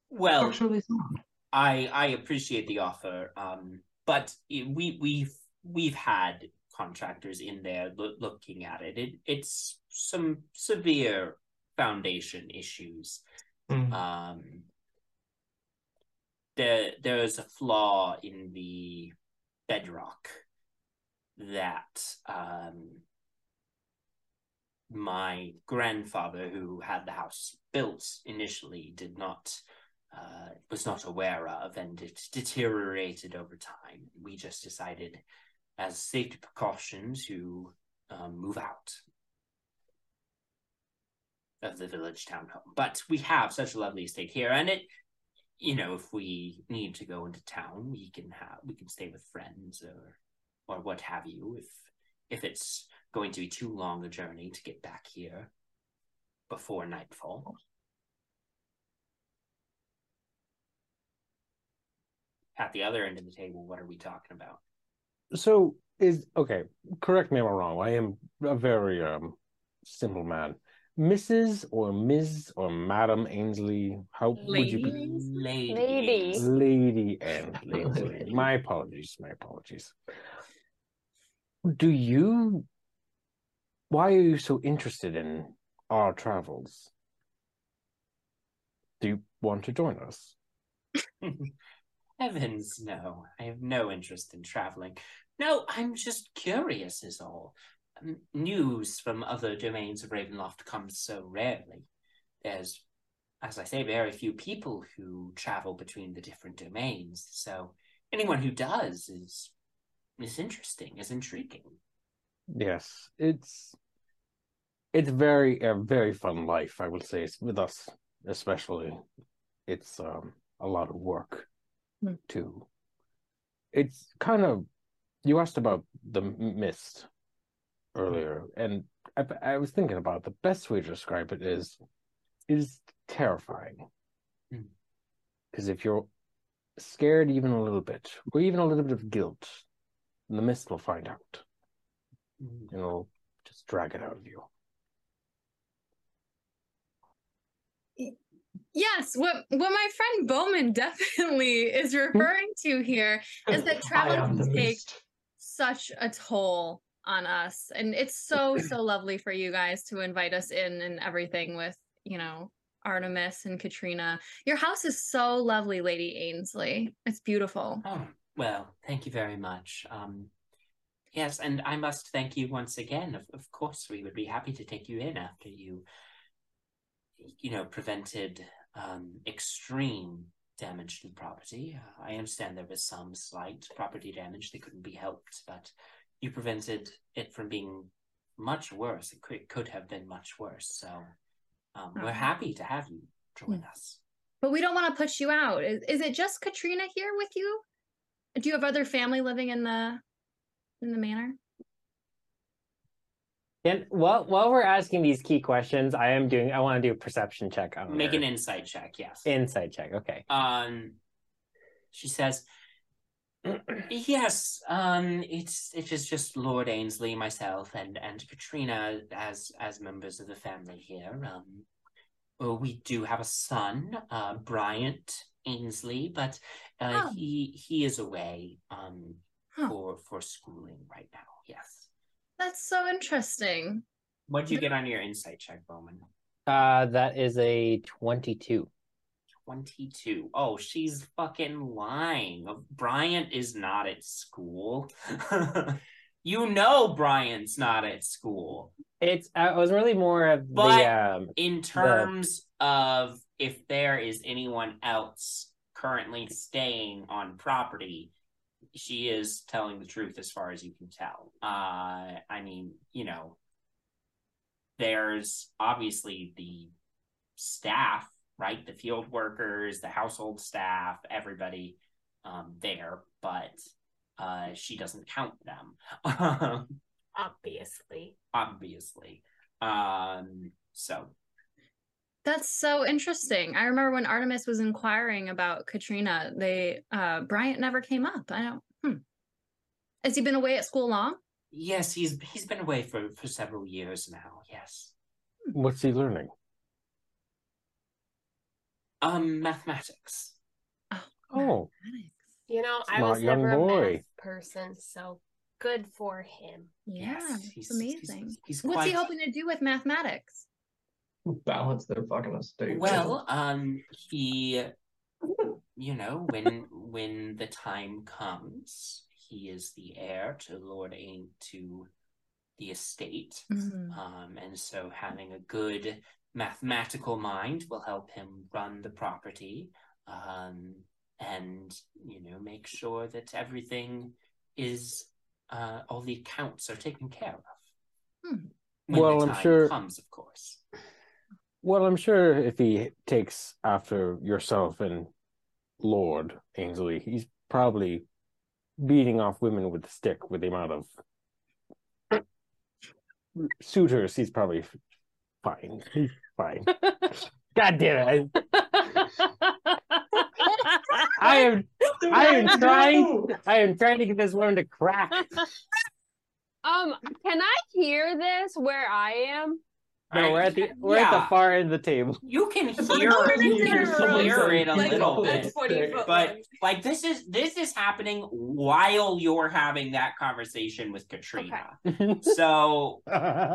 Well, structurally sound. I I appreciate the offer, um, but i- we we've we've had contractors in there loo- looking at it. It it's some severe foundation issues. Mm. Um, there there's a flaw in the bedrock that um my grandfather who had the house built initially did not uh, was not aware of, and it deteriorated over time. We just decided, as safety precaution, to um, move out of the village town townhome. But we have such a lovely estate here, and it, you know, if we need to go into town, we can have we can stay with friends or or what have you. If if it's going to be too long a journey to get back here before nightfall. At the other end of the table, what are we talking about? So is okay. Correct me if I'm wrong. I am a very um simple man. Mrs. or Ms. or Madam Ainsley, how would you be? Lady. Lady. Lady and Ainsley. My apologies. My apologies. Do you? Why are you so interested in our travels? Do you want to join us? Heavens, no. I have no interest in traveling. No, I'm just curious, is all. Um, news from other domains of Ravenloft comes so rarely. There's, as I say, very few people who travel between the different domains. So anyone who does is is interesting, is intriguing. Yes, it's it's very a very fun life. I would say it's with us, especially. It's um a lot of work Hmm. too. It's kind of you asked about the mist earlier, and I, I was thinking about the best way to describe it is is terrifying. Hmm. Because if you're scared even a little bit, or even a little bit of guilt, the mist will find out and it'll just drag it out of you. Yes, what what my friend Bowmin definitely is referring to here is that I travel am can take such a toll on us. And it's so, so lovely for you guys to invite us in and everything with, you know, Artemis and Katrina. Your house is so lovely, Lady Ainsley. It's beautiful. Oh, well, thank you very much. Um, yes, and I must thank you once again. Of, of course, we would be happy to take you in after you, you know, prevented um, extreme damage to the property. Uh, I understand there was some slight property damage that couldn't be helped, but you prevented it from being much worse. It could, could have been much worse. So um, we're happy to have you join us. But we don't want to push you out. Is, is it just Katrina here with you? Do you have other family living in the in the manor? And while while we're asking these key questions, I am doing. I want to do a perception check on Make her. an insight check, yes. insight check. Okay. um she says yes um it's it is just lord ainsley myself and and katrina as as members of the family here um well, we do have a son uh bryant ainsley but uh Oh. he he is away um Huh. for for schooling right now yes That's so interesting. what'd you get on your insight check bowmin Uh, that is a twenty-two. 22. Oh, she's fucking lying. Bryant is not at school. you know Bryant's not at school. It's. I was really more of But- the. Um, In terms of if there is anyone else currently staying on property, she is telling the truth as far as you can tell. Uh I mean, you know, there's obviously the staff, right? The field workers, the household staff, everybody um there, but uh she doesn't count them. Obviously. obviously. Um so That's so interesting. I remember when Artemis was inquiring about Katrina, they uh Bryant never came up. I don't hmm. Has he been away at school long? yes, he's he's been away for for several years now. Yes. What's he learning? Um mathematics. Oh, oh. You know, I was young never a boy. math person, so good for him. Yeah, Yes, it's he's- amazing. He's, he's What's quite he hoping to do with mathematics? Balance their fucking estate. Well, um, he, you know, when when the time comes, he is the heir to Lord Ain to the estate, Mhm. um, and so having a good mathematical mind will help him run the property, um, and you know, make sure that everything is, uh, all the accounts are taken care of. Hmm. When Well, the I'm sure- comes, of course. Well, I'm sure if he takes after yourself and Lord Ainsley, he's probably beating off women with a stick with the amount of suitors. He's probably fine. He's fine. God damn it! I am. I am trying. I am trying to get this woman to crack. Um, can I hear this where I am? No, we're at the we're at the far end of the table. You can hear, Oh, you can hear it a Like, little bit, but like this is this is happening while you're having that conversation with Katrina. So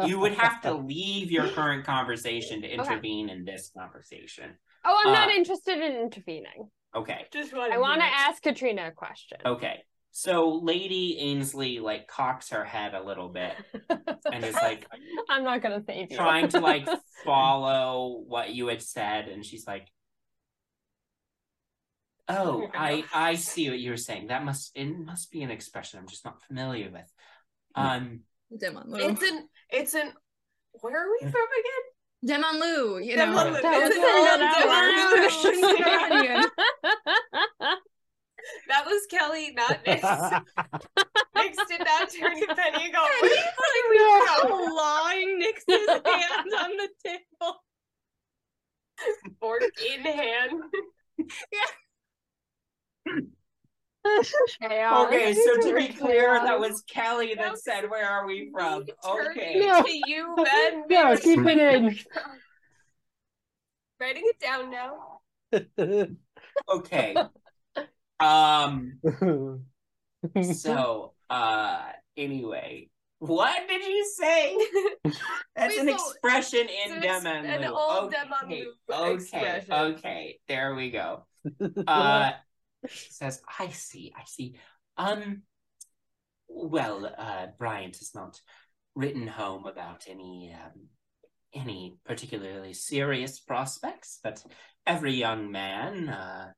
you would have to leave your current conversation to intervene in this conversation. Oh, I'm not Uh, interested in intervening. Okay, Just I want to ask Katrina a question. okay. So Lady Ainsley like cocks her head a little bit and is like I'm not gonna save you. trying to like follow what you had said, and she's like, "Oh, I I see what you were saying. That must it must be an expression I'm just not familiar with." Um, Demon Lu. It's an it's an where are we from again? Dementlieu, you Demon know. Lu. That was It's an another Demon Lu. one. That was Kelly, not Nyx. Nyx did not turn to Penny and go, And "Where he's are we like from?" clawing Nyx's hand on the table. Fork in hand. Chaos. okay, so to be clear, that was Kelly That that was said, "Where are we from?" Me turning Okay, No. To you, Ben. No, keep it in. Writing it down now. okay. Um. So, uh, anyway, What did you say? That's Wait, an so- expression in it's Demon an old okay, okay, expression. okay. There we go. Uh, she says, "I see, I see. Um, well, uh, Bryant has not written home about any um, any particularly serious prospects, but every young man, uh,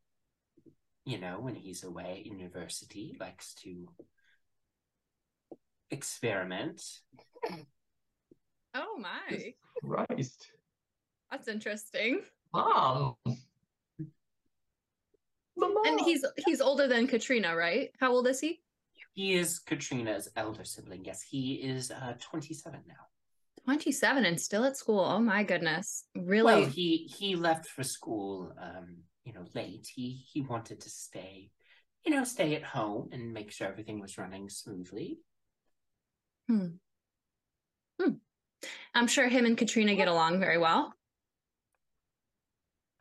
you know, when he's away at university, likes to experiment. Oh my. Christ. That's interesting. Mom. Mama. And he's he's older than Katrina, right? How old is he? He is Katrina's elder sibling. Yes, he is uh, 27 now. 27 and still at school. Oh my goodness. Really? Well, he he left for school, um, you know, late. He he wanted to stay, you know, stay at home and make sure everything was running smoothly. Hmm. I'm sure him and Katrina get along very well.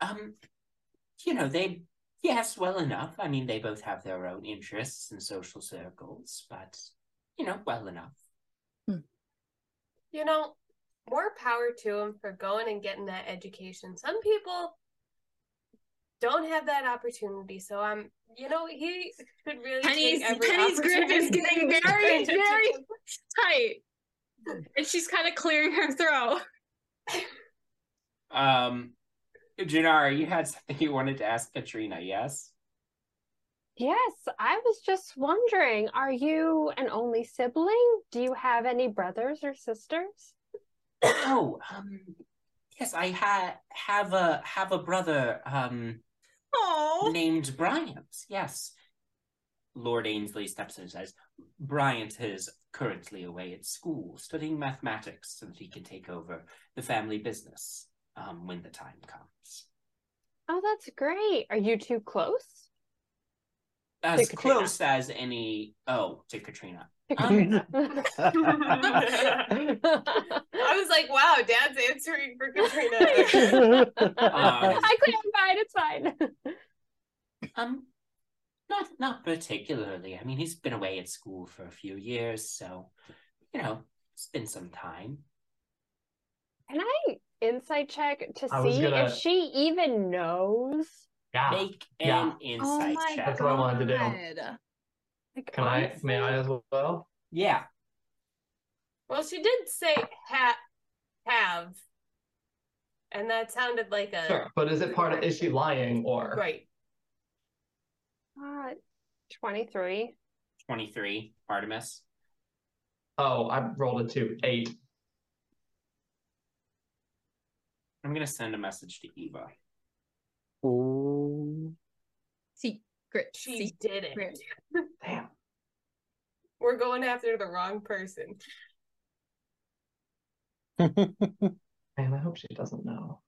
Um, you know, they yes, well enough. I mean, they both have their own interests and social circles, but you know, well enough. hmm. You know, more power to him for going and getting that education. Some people don't have that opportunity, so I'm, you know, he should really Penny's, take every Penny's grip is getting very, very tight. And she's kind of clearing her throat. Um, Jinarra, you had something you wanted to ask Katrina, yes? Yes, I was just wondering, are you an only sibling? Do you have any brothers or sisters? Oh, um, yes, I ha- have a have a brother. Um. Oh. named Bryant. Yes. Lord Ainsley steps in and says, Bryant is currently away at school studying mathematics so that he can take over the family business um, when the time comes. Oh, that's great. Are you too close? As Katrina. close as any. Oh, to Katrina. Um, I was like, wow, Dad's answering for Katrina. I clarified, it's fine. Um, not not particularly. I mean, he's been away at school for a few years, so you know, it's been some time. Can I insight check to I see gonna- if she even knows? Yeah. Make Yeah. an insight oh my check. That's what I wanted to do. God. Like, Can I? May I as well? Yeah. well, she did say ha- have, and that sounded like a Sure. But is it part of? Is she lying or? right. Uh, 23. 23, Artemis. Oh, I rolled a two. Eight. I'm gonna send a message to Eva. Ooh. Secret. She did it. Damn. We're going after the wrong person. Man, I hope she doesn't know.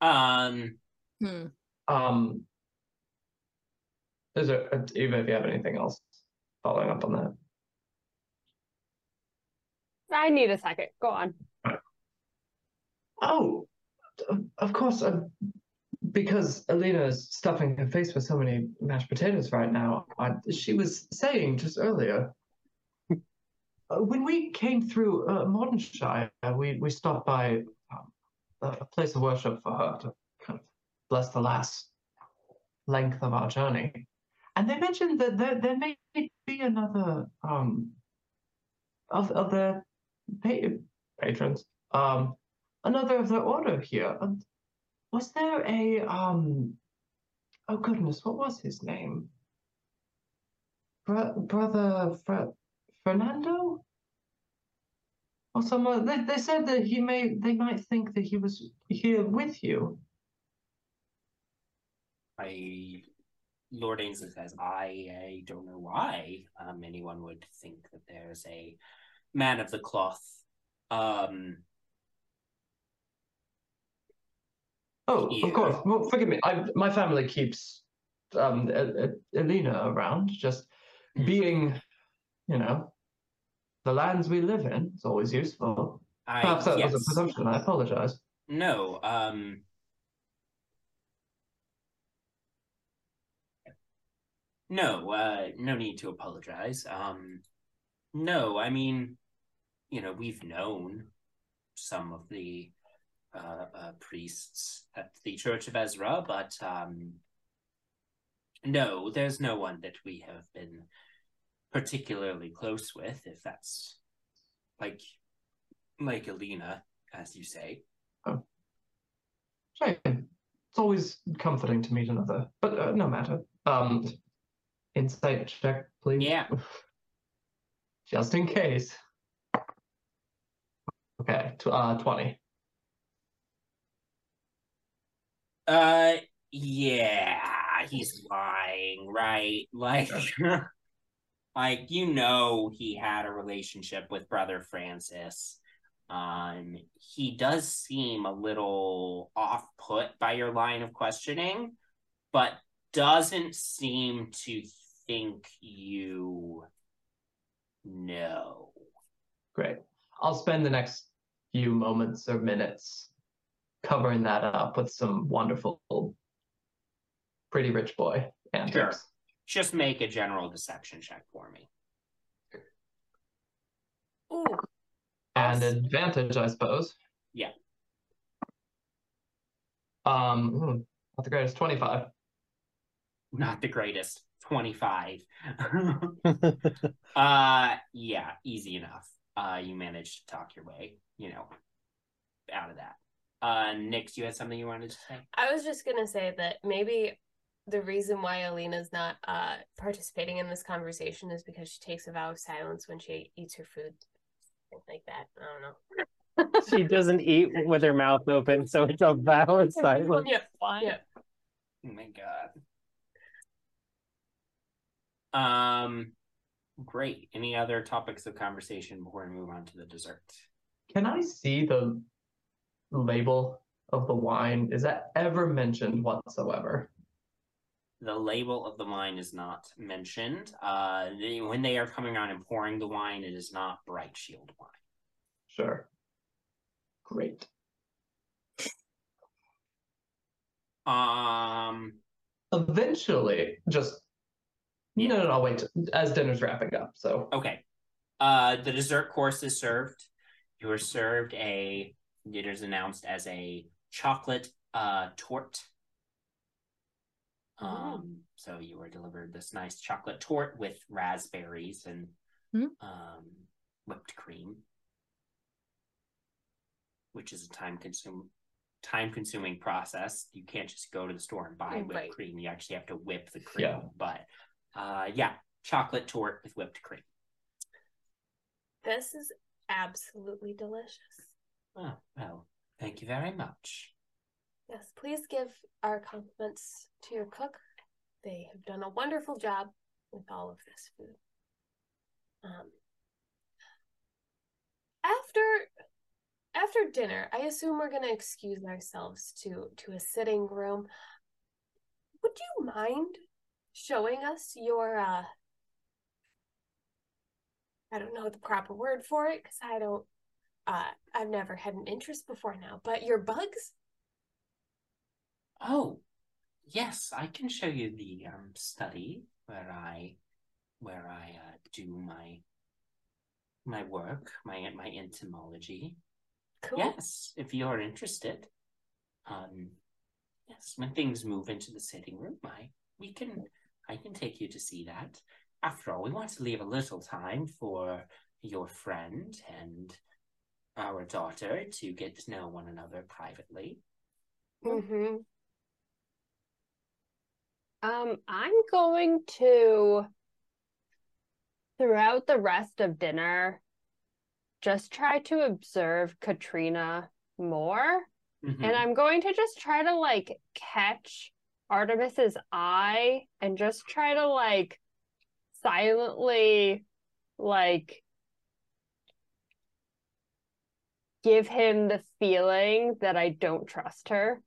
Um, Hmm. Um. Is there uh, Eva? If you have anything else following up on that? I need a second. Go on. Oh, of- of course. Uh, because Elina is stuffing her face with so many mashed potatoes right now. I, she was saying just earlier. Uh, when we came through uh, Mordenshire, we we stopped by um, a, place of worship for her to kind of bless the last length of our journey, and they mentioned that there there may be another um of of pa- patrons um another of their order here. And was there a um? Oh goodness, what was his name? Bro- brother Fer- Fernando, or someone? They, they said that he may. They might think that he was here with you. I Lord Ainsley says, I, I don't know why um, anyone would think that there's a man of the cloth. Um, Oh, Yeah. of course. Well, forgive me. I, my family keeps um Elina around, just being, you know, the lands we live in. It's always useful. I Perhaps that yes, was a presumption. I apologize. no. Um, No, uh, no need to apologize. Um, no, I mean, you know, we've known some of the uh, uh, priests at the Church of Ezra, but um, no, there's no one that we have been particularly close with, if that's like like Elina, as you say. Oh, shame. It's always comforting to meet another, but uh, no matter. Um, insight check, please. Yeah. Just in case. Okay, tw- uh, twenty. Uh, yeah, he's lying, right? Like, like you know, he had a relationship with Brother Francis. Um, he does seem a little off put by your line of questioning, but doesn't seem to think you know. Great. I'll spend the next few moments or minutes covering that up with some wonderful, pretty rich boy antics. Just make a general deception check for me. Ooh, And advantage, I suppose. Yeah. Um, not the greatest. Twenty-five. Not the greatest. 25. uh yeah, easy enough. Uh you managed to talk your way, you know, out of that. Uh Nyx, you had something you wanted to say? I was just gonna say that maybe the reason why Elina's not uh participating in this conversation is because she takes a vow of silence when she eats her food. Things like that. I don't know. she doesn't eat with her mouth open, so it's a vow of silence. Yeah. Yeah. Oh my god. Um great. Any other topics of conversation before we move on to the dessert? Can I see the label of the wine? Is that ever mentioned whatsoever? The label of the wine is not mentioned. Uh, they, when they are coming around and pouring the wine, it is not Brightshield wine. Sure. Great. Um, Eventually, just no, no, no. Wait. As dinner's wrapping up, so okay. Uh, the dessert course is served. You are served a. It is announced as a chocolate uh tort. Um, so you were delivered this nice chocolate tort with raspberries and Hmm. um whipped cream, which is a time consuming time consuming process. You can't just go to the store and buy whipped Right. cream. You actually have to whip the cream. Yeah. But uh, yeah, chocolate tort with whipped cream. This is absolutely delicious. Oh well, thank you very much. Yes, please give our compliments to your cook. They have done a wonderful job with all of this food. Um, after after dinner, I assume we're gonna excuse ourselves to to a sitting room. Would you mind showing us your uh I don't know the proper word for it because I don't uh I've never had an interest before now, but your bugs? Oh, yes, I can show you the um study where I where I uh, do my my work, my my entomology. Cool. Yes, if you're interested. Um yes, when things move into the sitting room, I we can I can take you to see that. After all, we want to leave a little time for your friend and our daughter to get to know one another privately. Mm-hmm. Um, I'm going to, throughout the rest of dinner, just try to observe Katrina more. Mhm. And I'm going to just try to like catch Artemis's eye and just try to like silently like give him the feeling that I don't trust her.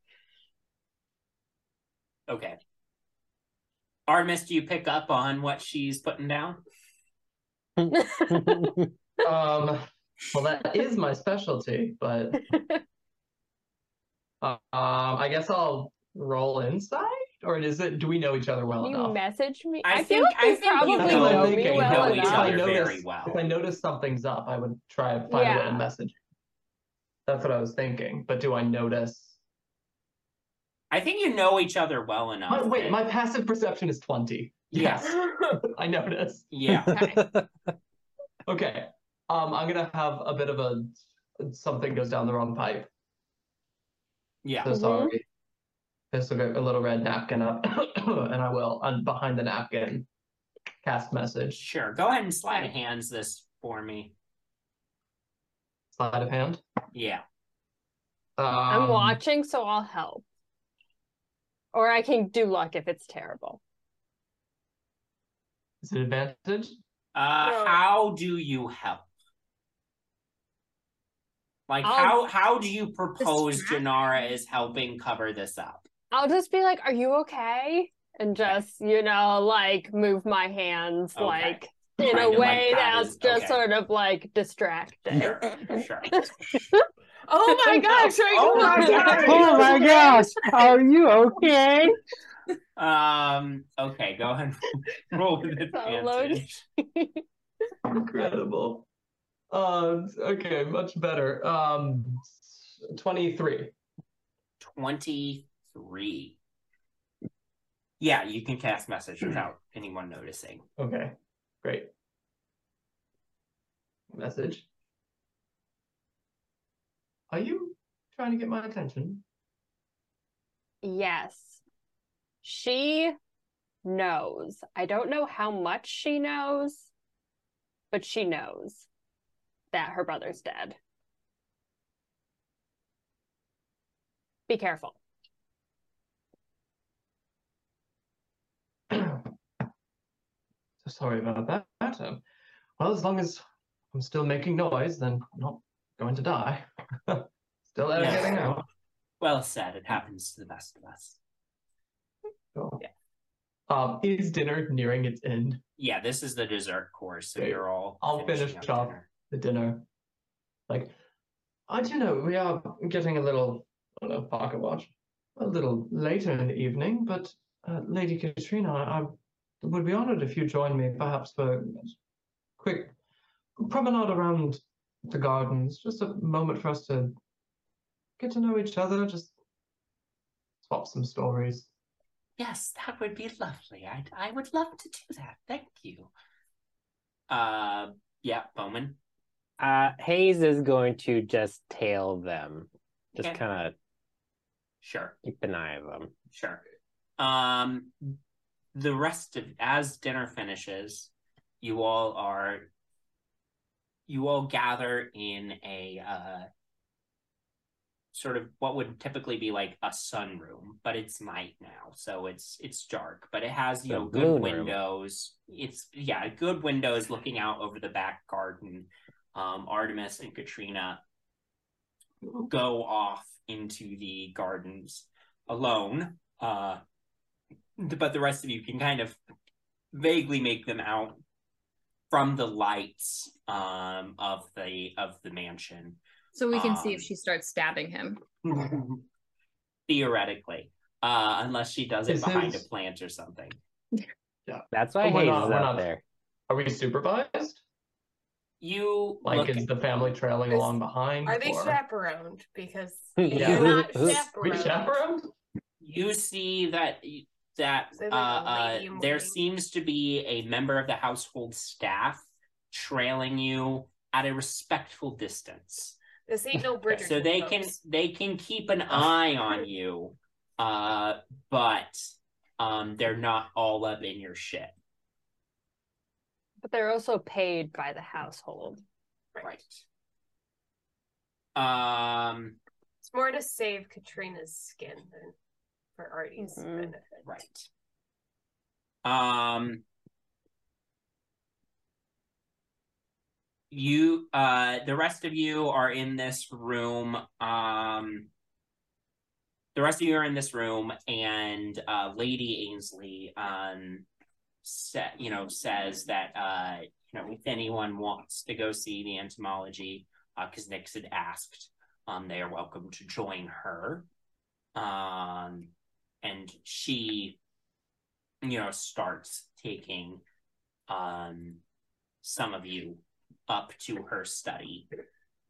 Okay. Artemis, do you pick up on what she's putting down? um, well, that is my specialty, but um, I guess I'll roll inside. or is it? Do we know each other well you enough? message me. I I, feel think- like I think probably That's know- know me well know If each I other enough. notice- very well. If I notice something's up, I would try to find a way Yeah. to message. That's what I was thinking. But do I notice? I think you know each other well enough. My, wait, that- my passive perception is twenty. Yes. I notice. Yeah. Okay. Okay. Um, I'm gonna have a bit of a something goes down the wrong pipe. Yeah. So Mhm. sorry. This will get a little red napkin up, and I will, on behind the napkin, cast message. Sure. Go ahead and slide of hands this for me. Sleight of hand. Yeah. I'm Um, watching, so I'll help. Or I can do luck if it's terrible. Is it advantage? Uh, No. how do you help? Like I'll- how how do you propose Distract Jinarra is helping cover this up? I'll just be like, "Are you okay?" And just you know, like move my hands Okay. like in a Trying to, like, way that's his- just okay. sort of like distracting. Sure, sure. oh my gosh! Right Oh my God. oh my gosh, are you okay? Um. Okay. Go ahead. Roll with Hello. advantage. Incredible. Um, okay, much better. Um, 23. Twenty-three. Yeah, you can cast message without anyone noticing. Okay, great. Message. Are you trying to get my attention? Yes. She knows. I don't know how much she knows, but she knows that her brother's dead. Be careful. So sorry about that. Um, well, as long as I'm still making noise, then I'm not going to die. still Yeah. getting out. Well said. It happens to the best of us. Cool. Yeah. Um, is dinner nearing its end? Yeah, this is the dessert course, so Okay, you're all. I'll finish up off. dinner. the dinner. Like, I do know we are getting a little, I don't know, pocket watch, a little later in the evening, but uh, Lady Katrina, I would be honored if you joined me perhaps for a quick promenade around the gardens, just a moment for us to get to know each other, just swap some stories. Yes, that would be lovely. I I would love to do that. Thank you. Uh, yeah, Bowmin. Uh, Hayes is going to just tail them, just Okay. kind of Sure, keep an eye on them. sure. Um, the rest of as dinner finishes, you all are. You all gather in a uh, sort of what would typically be like a sunroom, but it's night now, so it's it's dark. But it has you The know good moon room. windows. It's yeah, good windows looking out over the back garden. Um, Artemis and Katrina go off into the gardens alone. Uh, but the rest of you can kind of vaguely make them out from the lights um, of the of the mansion. So we can see if Um, she starts stabbing him. Theoretically, uh, unless she does it Is behind his- a plant or something. Yeah, That's why we're Hayes not- is we're not- there. Are we supervised? You Like, look is the family trailing Is- along behind? Are they or- chaperoned? Because Yeah. you're not We chaperoned. chaperoned? you see that that So uh, uh, there seems to be a member of the household staff trailing you at a respectful distance. This ain't no Bridgerton. so they can they can keep an eye on you uh but um they're not all up in your shit. But they're also paid by the household. right. Um It's more to save Katrina's skin than for Artie's Mhm. benefit. right um you uh the rest of you are in this room um the rest of you are in this room and uh lady ainsley um sa- you know says that uh you know if anyone wants to go see the entomology uh because Nyx had asked um they are welcome to join her um and she, you know, starts taking um, some of you up to her study.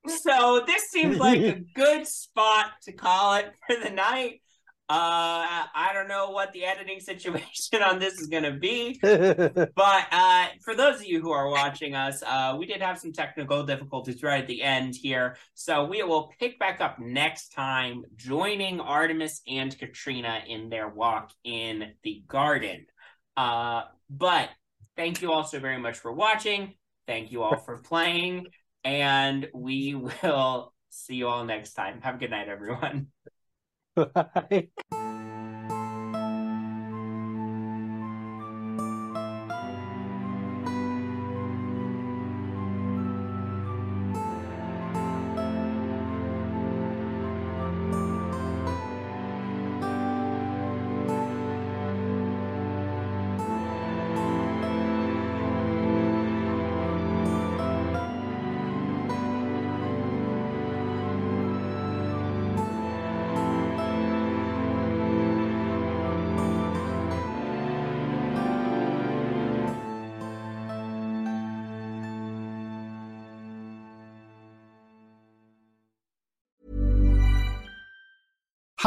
So this seems like a good spot to call it for the night. Uh, I don't know what the editing situation on this is going to be, but uh, for those of you who are watching us, uh, we did have some technical difficulties right at the end here. So we will pick back up next time, joining Artemis and Katrina in their walk in the garden. Uh, but thank you all so very much for watching. Thank you all for playing, and we will see you all next time. Have a good night, everyone. Bye.